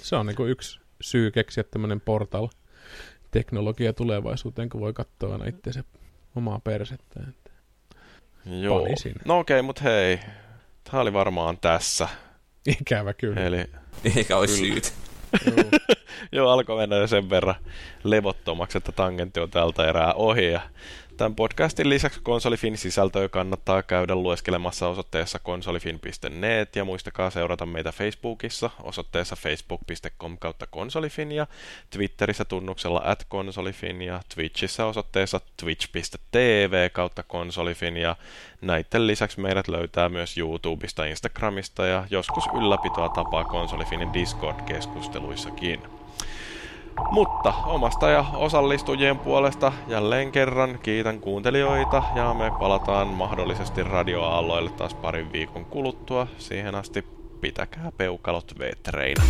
Se on niin kuin yksi syy keksiä tämmöinen portal teknologia tulevaisuuteen, kun voi katsoa aina itseensä omaa persettään. Joo. Pani sinne. No okei, okay, mutta hei. Tämä oli varmaan tässä. Ikävä kyllä. Eli Eikä olisi Kyllä. syyt. Joo. <laughs> joo, alkoi mennä jo sen verran levottomaksi, että tangentti on tältä erää ohi. Ja tämän podcastin lisäksi konsolifin sisältöä kannattaa käydä lueskelemassa osoitteessa konsolifin.net ja muistakaa seurata meitä Facebookissa osoitteessa facebook.com kautta konsolifin ja Twitterissä tunnuksella at konsolifin ja Twitchissä osoitteessa twitch.tv kautta konsolifin ja näiden lisäksi meidät löytää myös YouTubesta, Instagramista ja joskus ylläpitoa tapaa konsolifinin Discord-keskusteluissakin. Mutta omasta ja osallistujien puolesta jälleen kerran kiitän kuuntelijoita ja me palataan mahdollisesti radioaalloille taas parin viikon kuluttua. Siihen asti pitäkää peukalot vetreinä.